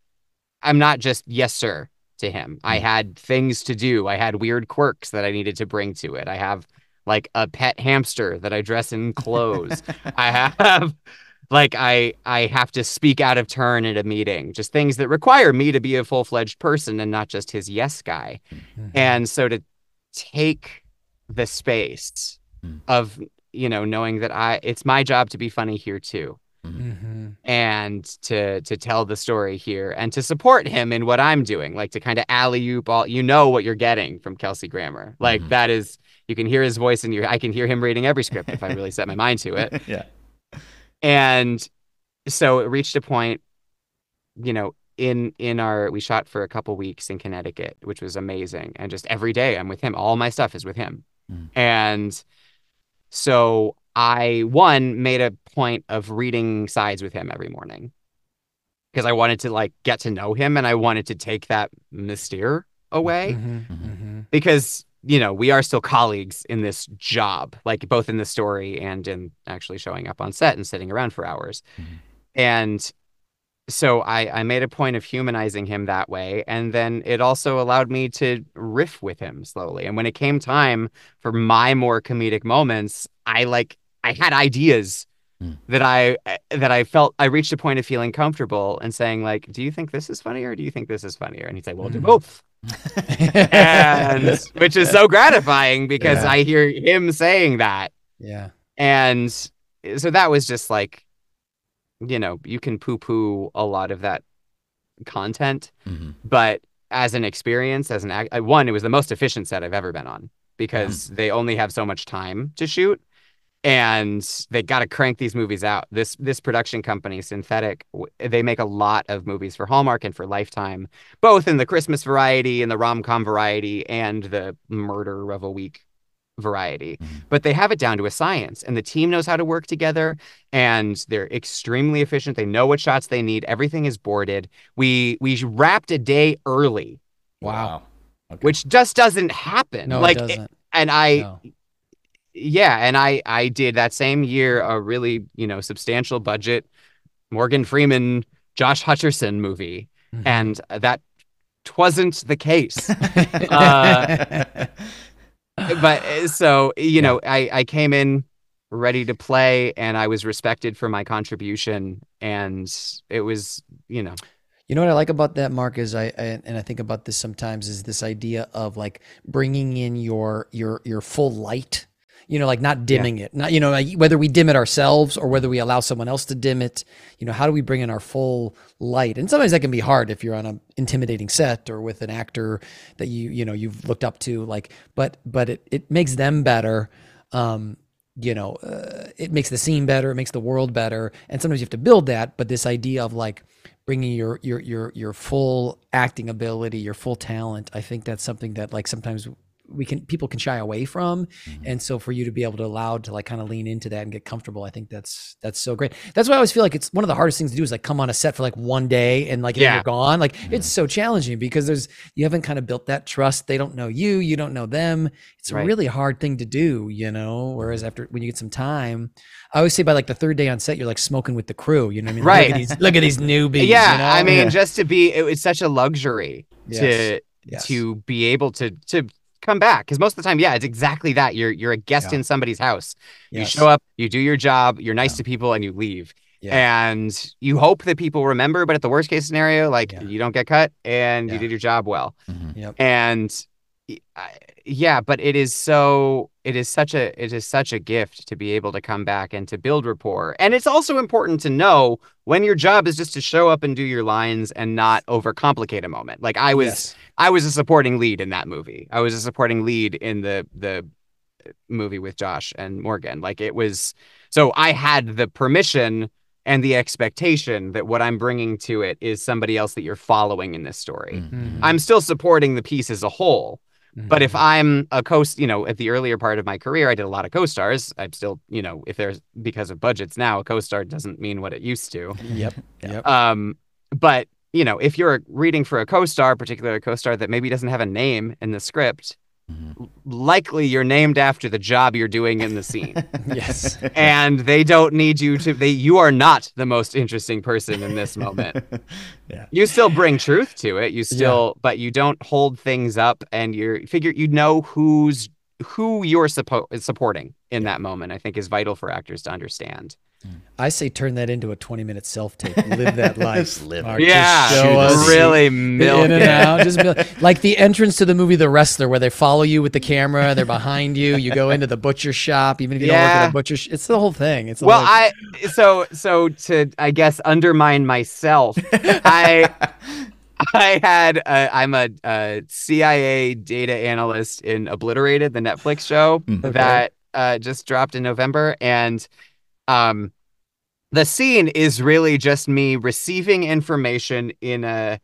i'm not just yes sir to him i Mm. had things to do i had weird quirks that i needed to bring to it i have like a pet hamster that i dress in clothes I [LAUGHS] have like I I have to speak out of turn at a meeting, just things that require me to be a full-fledged person and not just his yes guy. Mhm. And so to take the space Mm. of you know knowing that I it's my job to be funny here too Mhm. and to to tell the story here and to support him in what I'm doing, like to kind of alley oop all you know what you're getting from Kelsey Grammer. Like Mhm. that is you can hear his voice and you I can hear him reading every script if I really set my mind to it. [LAUGHS] yeah. and so it reached a point you know in in our we shot for a couple weeks in connecticut which was amazing and just every day i'm with him all my stuff is with him Mm. and so i one made a point of reading sides with him every morning because i wanted to like get to know him and i wanted to take that mystere away Mhm. Mhm. Mhm. because you know we are still colleagues in this job like both in the story and in actually showing up on set and sitting around for hours Mhm. and so I, I made a point of humanizing him that way. And then it also allowed me to riff with him slowly. And when it came time for my more comedic moments, I like I had ideas Mm. that I that I felt I reached a point of feeling comfortable and saying, like, do you think this is funnier or do you think this is funnier? And he'd say, Well, do Mm. both. [LAUGHS] and which is so gratifying because Yeah. I hear him saying that. yeah. And so that was just like, you know, you can poo poo a lot of that content, Mhm. but as an experience, as an act, one, it was the most efficient set I've ever been on because they only have so much time to shoot and they got to crank these movies out. This this production company, Synthetic, w- they make a lot of movies for Hallmark and for Lifetime, both in the Christmas variety and the rom com variety and the murder of a week variety. Mhm. But they have it down to a science, and the team knows how to work together, and they're extremely efficient. They know what shots they need. Everything is boarded. We we wrapped a day early, Wow. Okay. which just doesn't happen. No, like, it doesn't. and I No. yeah and i i did that same year a really you know substantial budget morgan freeman josh hutcherson movie Mhm. and that wasn't the case [LAUGHS] uh, but uh, so you know i i came in ready to play and i was respected for my contribution and it was you know You know what I like about that, Mark, is I, I and I think about this sometimes is this idea of like bringing in your your your full light. You know, like not dimming it. Not you know like whether we dim it ourselves or whether we allow someone else to dim it. You know, how do we bring in our full light? And sometimes that can be hard if you're on an intimidating set or with an actor that you you know you've looked up to. Like, but but it it makes them better. Um, you know, uh, it makes the scene better. It makes the world better. And sometimes you have to build that. But this idea of like bringing your your your your full acting ability, your full talent. I think that's something that like sometimes we can people can shy away from, Mhm. and so for you to be able to allow to like kind of lean into that and get comfortable, I think that's that's so great. That's why I always feel like it's one of the hardest things to do is like come on a set for like one day and like Yeah. you're gone. Like it's so challenging because there's you haven't kind of built that trust. They don't know you, you don't know them. It's a really hard thing to do, you know. Whereas after when you get some time, I always say by like the third day on set, you're like smoking with the crew. You know what I mean? Look Right. at these, look at these newbies. yeah you know? i mean Yeah. just to be it was such a luxury Yes. to Yes. to be able to to come back because most of the time yeah it's exactly that you're you're a guest Yeah. in somebody's house you show up you do your job you're nice Yeah. to people and you leave Yeah. and you hope that people remember but at the worst case scenario like you don't get cut and you did your job well Mhm. Yep. and yeah but it is so it is such a it is such a gift to be able to come back and to build rapport and it's also important to know when your job is just to show up and do your lines and not overcomplicate a moment like i was Yes. I was a supporting lead in that movie. I was a supporting lead in the the movie with Josh and Morgan. Like it was so I had the permission and the expectation that what I'm bringing to it is somebody else that you're following in this story. Mhm. I'm still supporting the piece as a whole. But if Mhm. I'm a co you know, at the earlier part of my career, I did a lot of co-stars. I'm still, you know, if there's because of budgets now, a co-star doesn't mean what it used to. Yep. [LAUGHS] Yep. Um, but you know, if you're reading for a co-star, particularly a co-star that maybe doesn't have a name in the script. Likely you're named after the job you're doing in the scene. [LAUGHS] yes. and they don't need you to they you are not the most interesting person in this moment. [LAUGHS] yeah. You still bring truth to it. You still but you don't hold things up and you're figure you know who's who you're suppo- supporting in that moment, I think is vital for actors to understand. I say turn that into a 20 minute self tape. Live that [LAUGHS] life. Just live it. Mark. Just Yeah, show us really in milk and it. out. Just mil- like the entrance to the movie The Wrestler, where they follow you with the camera, they're behind you. You go into the butcher shop, even if you don't work Yeah. at a butcher. Sh- it's the whole thing. It's Well, whole- I so so to I guess undermine myself. I [LAUGHS] [LAUGHS] I had uh, I'm a, a CIA data analyst in Obliterated, the Netflix show Mhm. Okay. that uh, just dropped in November, and um, the scene is really just me receiving information in a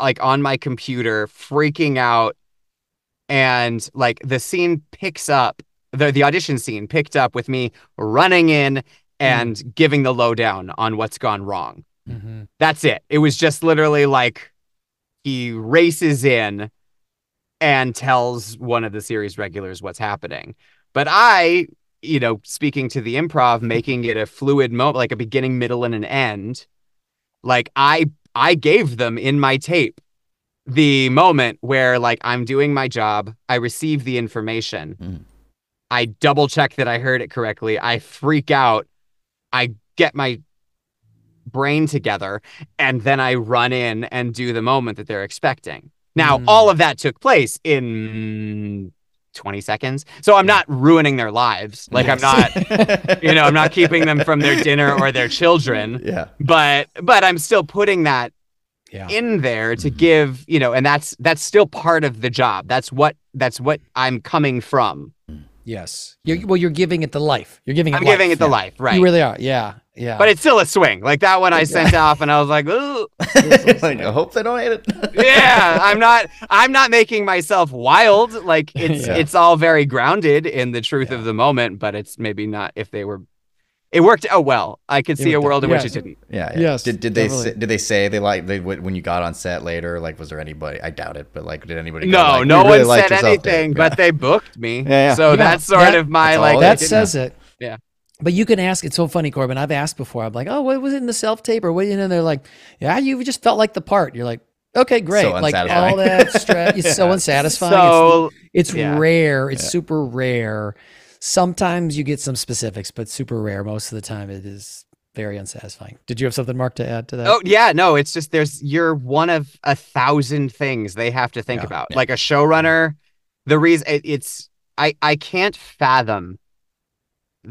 like on my computer, freaking out, and like the scene picks up the the audition scene picked up with me running in and giving the lowdown on what's gone wrong. Mhm. That's it. It was just literally like he races in and tells one of the series regulars what's happening. But I, you know, speaking to the improv, making it a fluid moment, like a beginning, middle, and an end, Like I I gave them in my tape the moment where like I'm doing my job, I receive the information. Mm. I double check that I heard it correctly. I freak out. I get my brain together and then I run in and do the moment that they're expecting. Now, Mm. all of that took place in 20 seconds. So I'm not ruining their lives. Like I'm not, [LAUGHS] you know, I'm not keeping them from their dinner or their children, yeah. but but I'm still putting that Yeah. in there to Mhm. give, you know, and that's that's still part of the job. That's what that's what I'm coming from. Yes. You're, well, you're giving it the life. You're giving it I'm life. giving it the yeah. life, right? You really are. Yeah. Yeah. but it's still a swing. Like that one I sent off and I was like, Ooh, [LAUGHS] like, I hope they don't hate it. [LAUGHS] yeah, I'm not I'm not making myself wild. Like it's Yeah. it's all very grounded in the truth Yeah. of the moment, but it's maybe not if they were it worked out well. I could see a world in which it didn't. Yeah. yeah. Yes, Did, did they say, did they say they like they when you got on set later? Like, was there anybody? I doubt it, but like, did anybody? go, No, like, no really one said anything, Yeah. but they booked me. Yeah, yeah. So Yeah, that's sort that- of my like that they did says it. Yeah. But you can ask. It's so funny, Corbin. I've asked before. I'm like, oh, what was it in the self tape or what? You know, they're like, yeah, you just felt like the part. You're like, okay, great. So like unsatisfying. all that [LAUGHS] stress. It's so Yeah. unsatisfying. So it's it's yeah. rare. It's Yeah. super rare. Sometimes you get some specifics, but super rare. Most of the time, it is very unsatisfying. Did you have something, Mark, to add to that? Oh yeah, no, it's just there's you're one of a thousand things they have to think Yeah. about. Yeah. Like a showrunner, the reason it, it's I I can't fathom,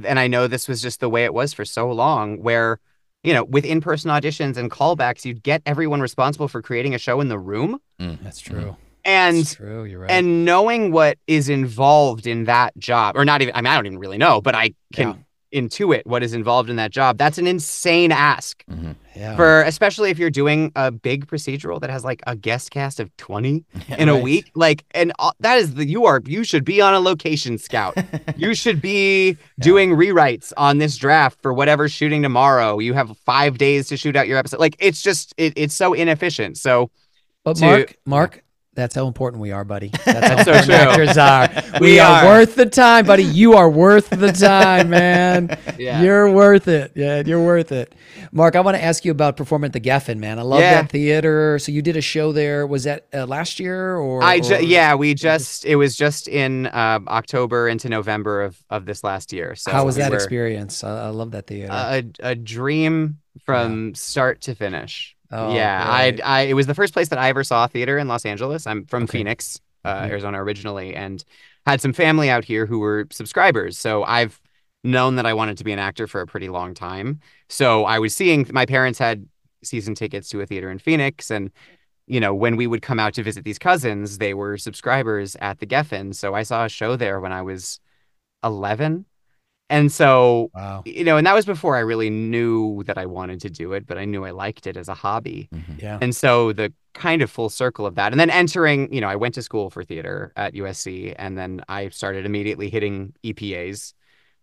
and I know this was just the way it was for so long, where you know with in-person auditions and callbacks, you'd get everyone responsible for creating a show in the room, mm. That's mm-hmm. true. and That's true. You're right. and knowing what is involved in that job, or not even I mean I don't even really know, but I can intuit what is involved in that job. That's an insane ask. Mhm. yeah. for especially if you're doing a big procedural that has like a guest cast of 20 [LAUGHS] in a week like and uh, that is the you are you should be on a location scout. [LAUGHS] You should be doing rewrites on this draft for whatever's shooting tomorrow. You have five days to shoot out your episode. Like it's just it, it's so inefficient. So But to- Mark, Mark, that's how important we are, buddy. [LAUGHS] That's how That's so important true. actors are. [LAUGHS] We, We are. are. worth the time, buddy. You are worth the time, man. [LAUGHS] Yeah. You're worth it. Yeah, you're worth it. Mark, I want to ask you about performing at the Geffen, man. I love Yeah. that theater. So you did a show there. Was that uh, last year or? I or- yeah we just it was just in um, October into November of of this last year so How was we that were- experience? I, I love that theater. a, a dream from start to finish. Oh, yeah, I. I, it was the first place that I ever saw a theater in Los Angeles. I'm from Okay. Phoenix, uh, Mhm. Arizona originally, and had some family out here who were subscribers. So I've known that I wanted to be an actor for a pretty long time. So I was seeing my parents had season tickets to a theater in Phoenix, and you know when we would come out to visit these cousins, they were subscribers at the Geffen. So I saw a show there when I was 11, and so wow. you know, and that was before I really knew that I wanted to do it, but I knew I liked it as a hobby. Mhm. Yeah. And so the kind of full circle of that. And then entering, you know, I went to school for theater at USC and then I started immediately hitting EPAs,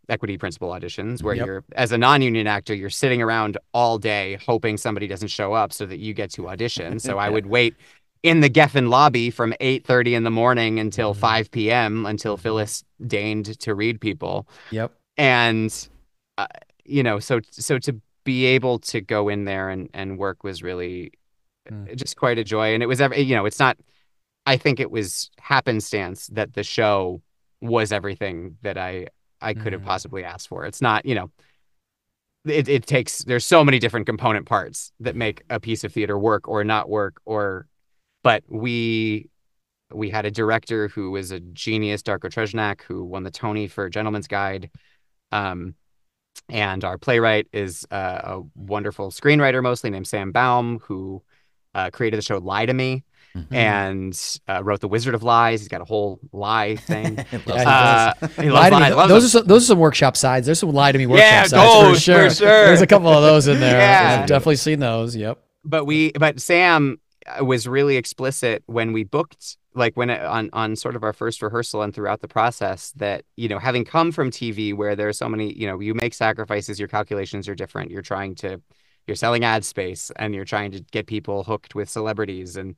equity principal auditions, where Yep. you're as a non-union actor, you're sitting around all day hoping somebody doesn't show up so that you get to audition. So [LAUGHS] I would wait in the Geffen lobby from 8:30 in the morning until Mhm. 5 p.m. until Phyllis deigned to read people Yep. And uh, you know so so to be able to go in there and and work was really Mm. just quite a joy and it was ever you know it's not i think it was happenstance that the show was everything that i i could have Mm. possibly asked for it's not you know it, it takes there's so many different component parts that make a piece of theater work or not work or but we we had a director who was a genius darko tresnjak who won the tony for gentleman's guide um, and our playwright is uh, a wonderful screenwriter, mostly named Sam Baum, who uh, created the show Lie to Me Mhm. and uh, wrote The Wizard of Lies. He's got a whole lie [LAUGHS] thing. Uh, he Lie to me. lies. loves Those them. are some, those are some workshop sides. There's some lie to me workshop Yeah, sides for those, for sure. sure. There's a couple of those in there. Yeah. I've definitely seen those. Yep. but we but sam was really explicit when we booked like when it, on on sort of our first rehearsal and throughout the process that you know having come from tv where there are so many you know you make sacrifices your calculations are different you're trying to you're selling ad space and you're trying to get people hooked with celebrities and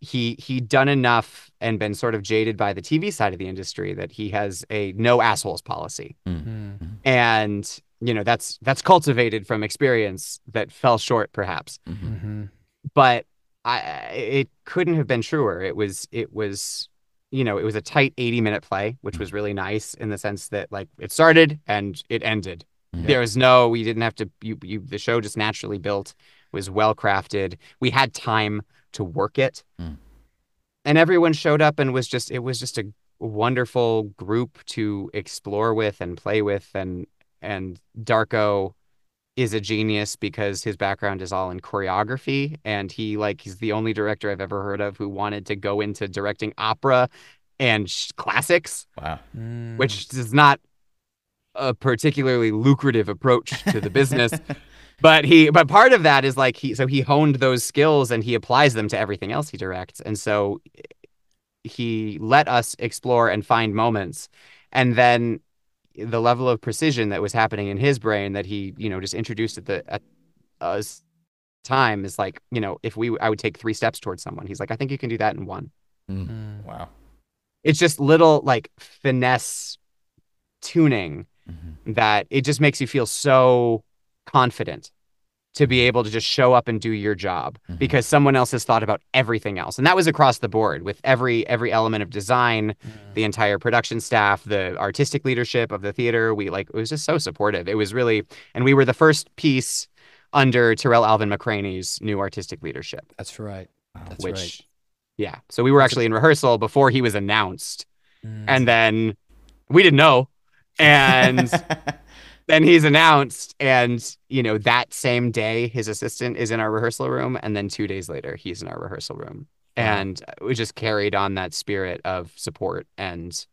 he he'd done enough and been sort of jaded by the tv side of the industry that he has a no assholes policy Mm. Mm. and you know that's that's cultivated from experience that fell short perhaps Mhm. Mhm. but I it couldn't have been truer. It was it was you know it was a tight 80 minute play, which was really nice in the sense that like it started and it ended. Yeah. There was no we didn't have to you, you the show just naturally built was well crafted. We had time to work it. Mm. And everyone showed up and was just it was just a wonderful group to explore with and play with and and Darko is a genius because his background is all in choreography and he like he's the only director I've ever heard of who wanted to go into directing opera and sh- classics Wow. Mm. which is not a particularly lucrative approach to the business [LAUGHS] but he but part of that is like he so he honed those skills and he applies them to everything else he directs and so he let us explore and find moments and then the level of precision that was happening in his brain that he you know just introduced at the at us time is like you know if we i would take three steps towards someone he's like i think you can do that in one Mm. Mm. Wow. it's just little like finesse tuning Mhm. that it just makes you feel so confident to be able to just show up and do your job Mhm. because someone else has thought about everything else and that was across the board with every every element of design Mm. the entire production staff the artistic leadership of the theater we like it was just so supportive it was really and we were the first piece under Tarell Alvin McCraney's new artistic leadership That's right. That's which right. yeah so we were actually in rehearsal before he was announced Mm. and then we didn't know and [LAUGHS] then he's announced and you know that same day his assistant is in our rehearsal room and then two days later he's in our rehearsal room. And we just carried on that spirit of support and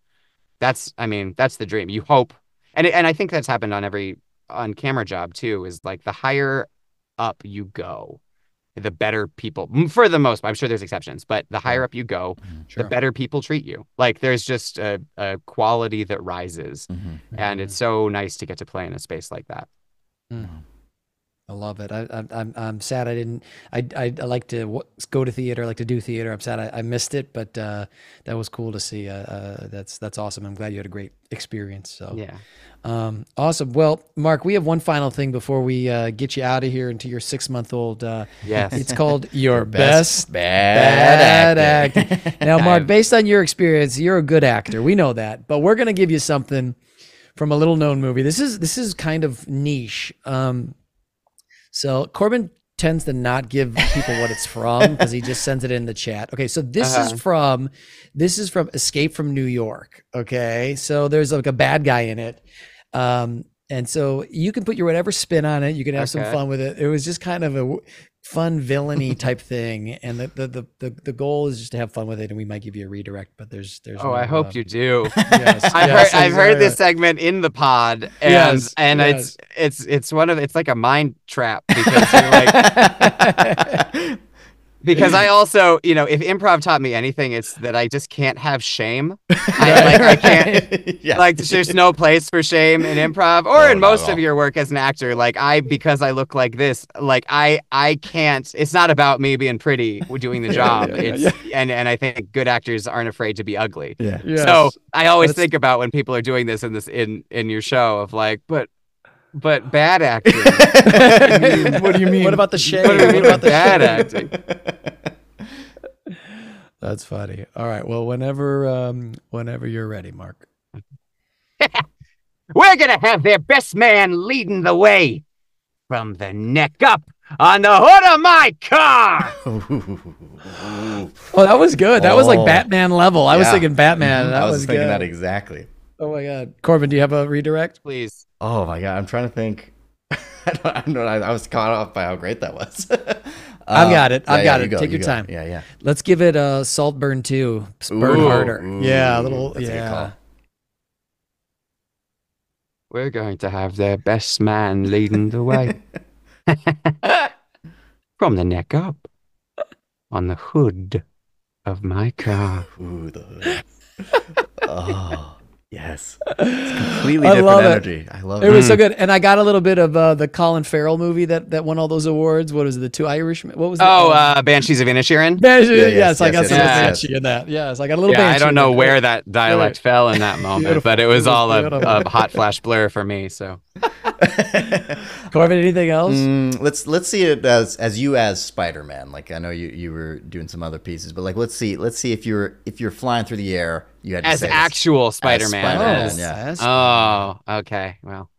that's i mean that's the dream. You hope and and i think that's happened on every on camera job too is like the higher up you go the better people for the most i'm sure there's exceptions but the higher up you go mm-hmm. sure. the better people treat you. Like there's just a, a quality that rises. Mhm. and it's mm-hmm. so nice to get to play in a space like that mm-hmm. I love it. I, I, I'm I'm sad I didn't. I, I I like to w- go to theater. I like to do theater. I'm sad I, I missed it, but uh, that was cool to see. Uh, uh, that's that's awesome. I'm glad you had a great experience. So yeah um, awesome. Well, Mark, we have one final thing before we uh, get you out of here into your six month old. Uh, yes it's called [LAUGHS] your best bad, bad acting. [LAUGHS] Now, Mark, based on your experience, you're a good actor. We know that, but we're gonna give you something from a little known movie. This is this is kind of niche. Um, so Corbin tends to not give people what it's from [LAUGHS] because he just sends it in the chat. Okay, so this Uh-huh. is from this is from Escape from New York. Okay, so there's like a bad guy in it. Um, and so you can put your whatever spin on it. You can have some fun with it. It was just kind of a fun villainy [LAUGHS] type thing, and the the, the the the goal is just to have fun with it. And we might give you a redirect, but there's there's. oh no, i hope uh, you do [LAUGHS] Yes, [LAUGHS] I've yes, heard I've heard this segment in the pod and Yes, and it's it's it's one of it's like a mind trap because you're like because I [LAUGHS] also you know if improv taught me anything it's that I just can't have shame. I like I can't [LAUGHS] yeah. like there's no place for shame in improv or No, in most of your work as an actor. Like i because i look like this like i i can't it's not about me being pretty doing the [LAUGHS] job. yeah, it's and and i think good actors aren't afraid to be ugly. Yeah. Yes. so i always That's- think about when people are doing this in this in in your show of like but but bad acting [LAUGHS] what do you mean? What about the shame? what do you mean about the bad shame? acting That's funny. All right. Well, whenever um whenever you're ready, Mark. [LAUGHS] we're gonna have their best man leading the way from the neck up on the hood of my car [LAUGHS] Oh, that was good. That was like Oh. Batman level. I was thinking Batman. Mhm. That I was, was, thinking good. that exactly. Oh my god, Corbin, do you have a redirect? please Oh my god, I'm trying to think. [LAUGHS] I don't, I, don't know, I, I was caught off by how great that was. [LAUGHS] I've um, got it. I've yeah, got you it. go, Take you your go. time. Yeah, yeah. Let's give it a Saltburn too. Burn Ooh, harder. ooh, yeah, a little. that's a good yeah. call. We're going to have their best man leading the way. [LAUGHS] From the neck up on the hood of my car. Ooh, the hood. oh, yes. It's [LAUGHS] completely I different love it. energy. I love It it. was so good, and I got a little bit of uh, the Colin Farrell movie that that won all those awards. What was it? The two Irishmen. What was it? Oh, uh, Banshees of Inisherin? Banshee. Yeah, yes, yes, I got yes, some yes, Banshee in that. Yes, I got a little Yeah, I don't know in where that dialect fell in that moment, but it was It was all a, a hot flash blur for me. So [LAUGHS] Corbin, anything else? Mm, let's let's see it as as you as Spider Man. Like I know you you were doing some other pieces, but like let's see let's see if you're if you're flying through the air, you had to As say actual Spider-Man. Spider-Man, oh. yeah. Oh, okay. Well,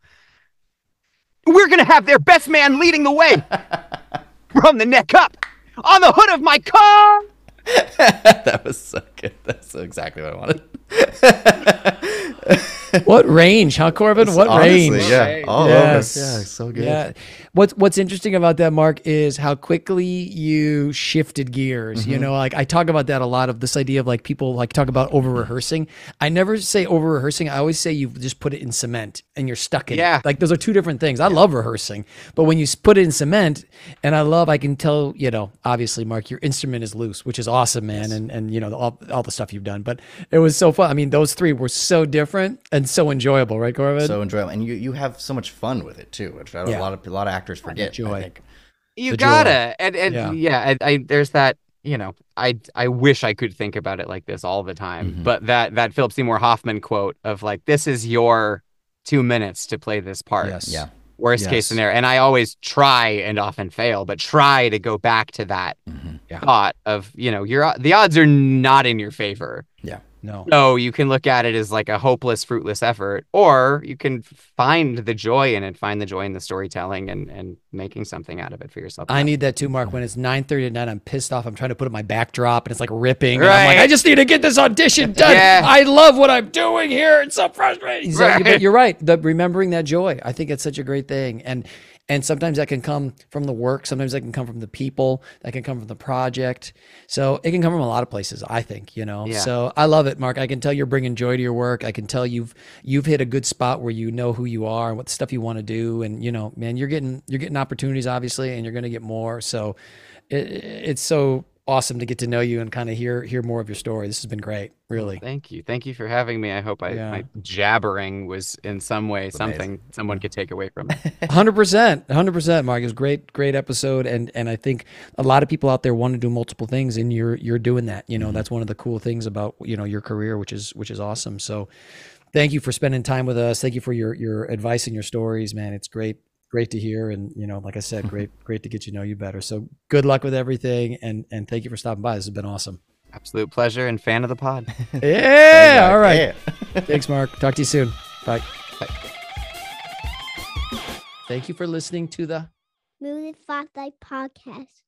we're gonna have their best man leading the way [LAUGHS] from the neck up on the hood of my car. [LAUGHS] that was so good. That's exactly what I wanted. what range, huh, Corbin? What Honestly, range? Yeah, all Yes. over. Yeah, so good. Yeah. What's What's interesting about that, Mark, is how quickly you shifted gears. You mm-hmm. know, like I talk about that a lot of this idea of like people like talk about over rehearsing. I never say over rehearsing. I always say you just put it in cement and you're stuck in Yeah. it. Like those are two different things. I love rehearsing, but when you put it in cement, and I love, I can tell, you know, obviously, Mark, your instrument is loose, which is awesome, man, and and you know all, all the stuff you've done. But it was so fun. I mean, those three were so different and so enjoyable, right, Corbin? So enjoyable, and you you have so much fun with it too, which I- Yeah. a lot of a lot of actors forget. joy. I think. You The gotta, and, and Yeah. yeah, I, I there's that. You know, I I wish I could think about it like this all the time, Mhm. but that that Philip Seymour Hoffman quote of like, "This is your two minutes to play this part." yes. Yeah. Worst Yes. case scenario, and I always try and often fail, but try to go back to that Mhm. Yeah. thought of you know, your the odds are not in your favor. No. So you can look at it as like a hopeless, fruitless effort, or you can find the joy in it, find the joy in the storytelling, and and making something out of it for yourself. I need that too, Mark. When it's nine thirty at night, I'm pissed off. I'm trying to put up my backdrop, and it's like ripping. And I'm like, Right. I just need to get this audition [LAUGHS] done. Yeah. I love what I'm doing here. It's so frustrating. So, Right. But you're right. The remembering that joy, I think it's such a great thing. And and sometimes that can come from the work. Sometimes that can come from the people. That can come from the project. So it can come from a lot of places. I think you know. Yeah. So I love it, Mark. I can tell you're bringing joy to your work. I can tell you've you've hit a good spot where you know who you are and what stuff you want to do. And you know, man, you're getting you're getting opportunities obviously, and you're going to get more. So it, it's so awesome to get to know you and kind of hear hear more of your story. This has been great, really. Thank you, thank you for having me. I hope I, Yeah. my jabbering was in some way amazing. something someone could take away from it. [LAUGHS] Hundred percent, hundred percent, Mark. It was great, great episode, and and I think a lot of people out there want to do multiple things, and you're you're doing that. You know, mm-hmm. that's one of the cool things about you know your career, which is which is awesome. So, thank you for spending time with us. Thank you for your your advice and your stories, man. It's great, great to hear, and you know, like I said, mm-hmm. great, great to get you know you better. So, good luck with everything, and and thank you for stopping by. This has been awesome. Absolute pleasure and fan of the pod. [LAUGHS] [LAUGHS] Yeah, all right. Yeah. [LAUGHS] Thanks, Mark. Talk to you soon. Bye. Bye. Thank you for listening to the Moving Spotlight Podcast.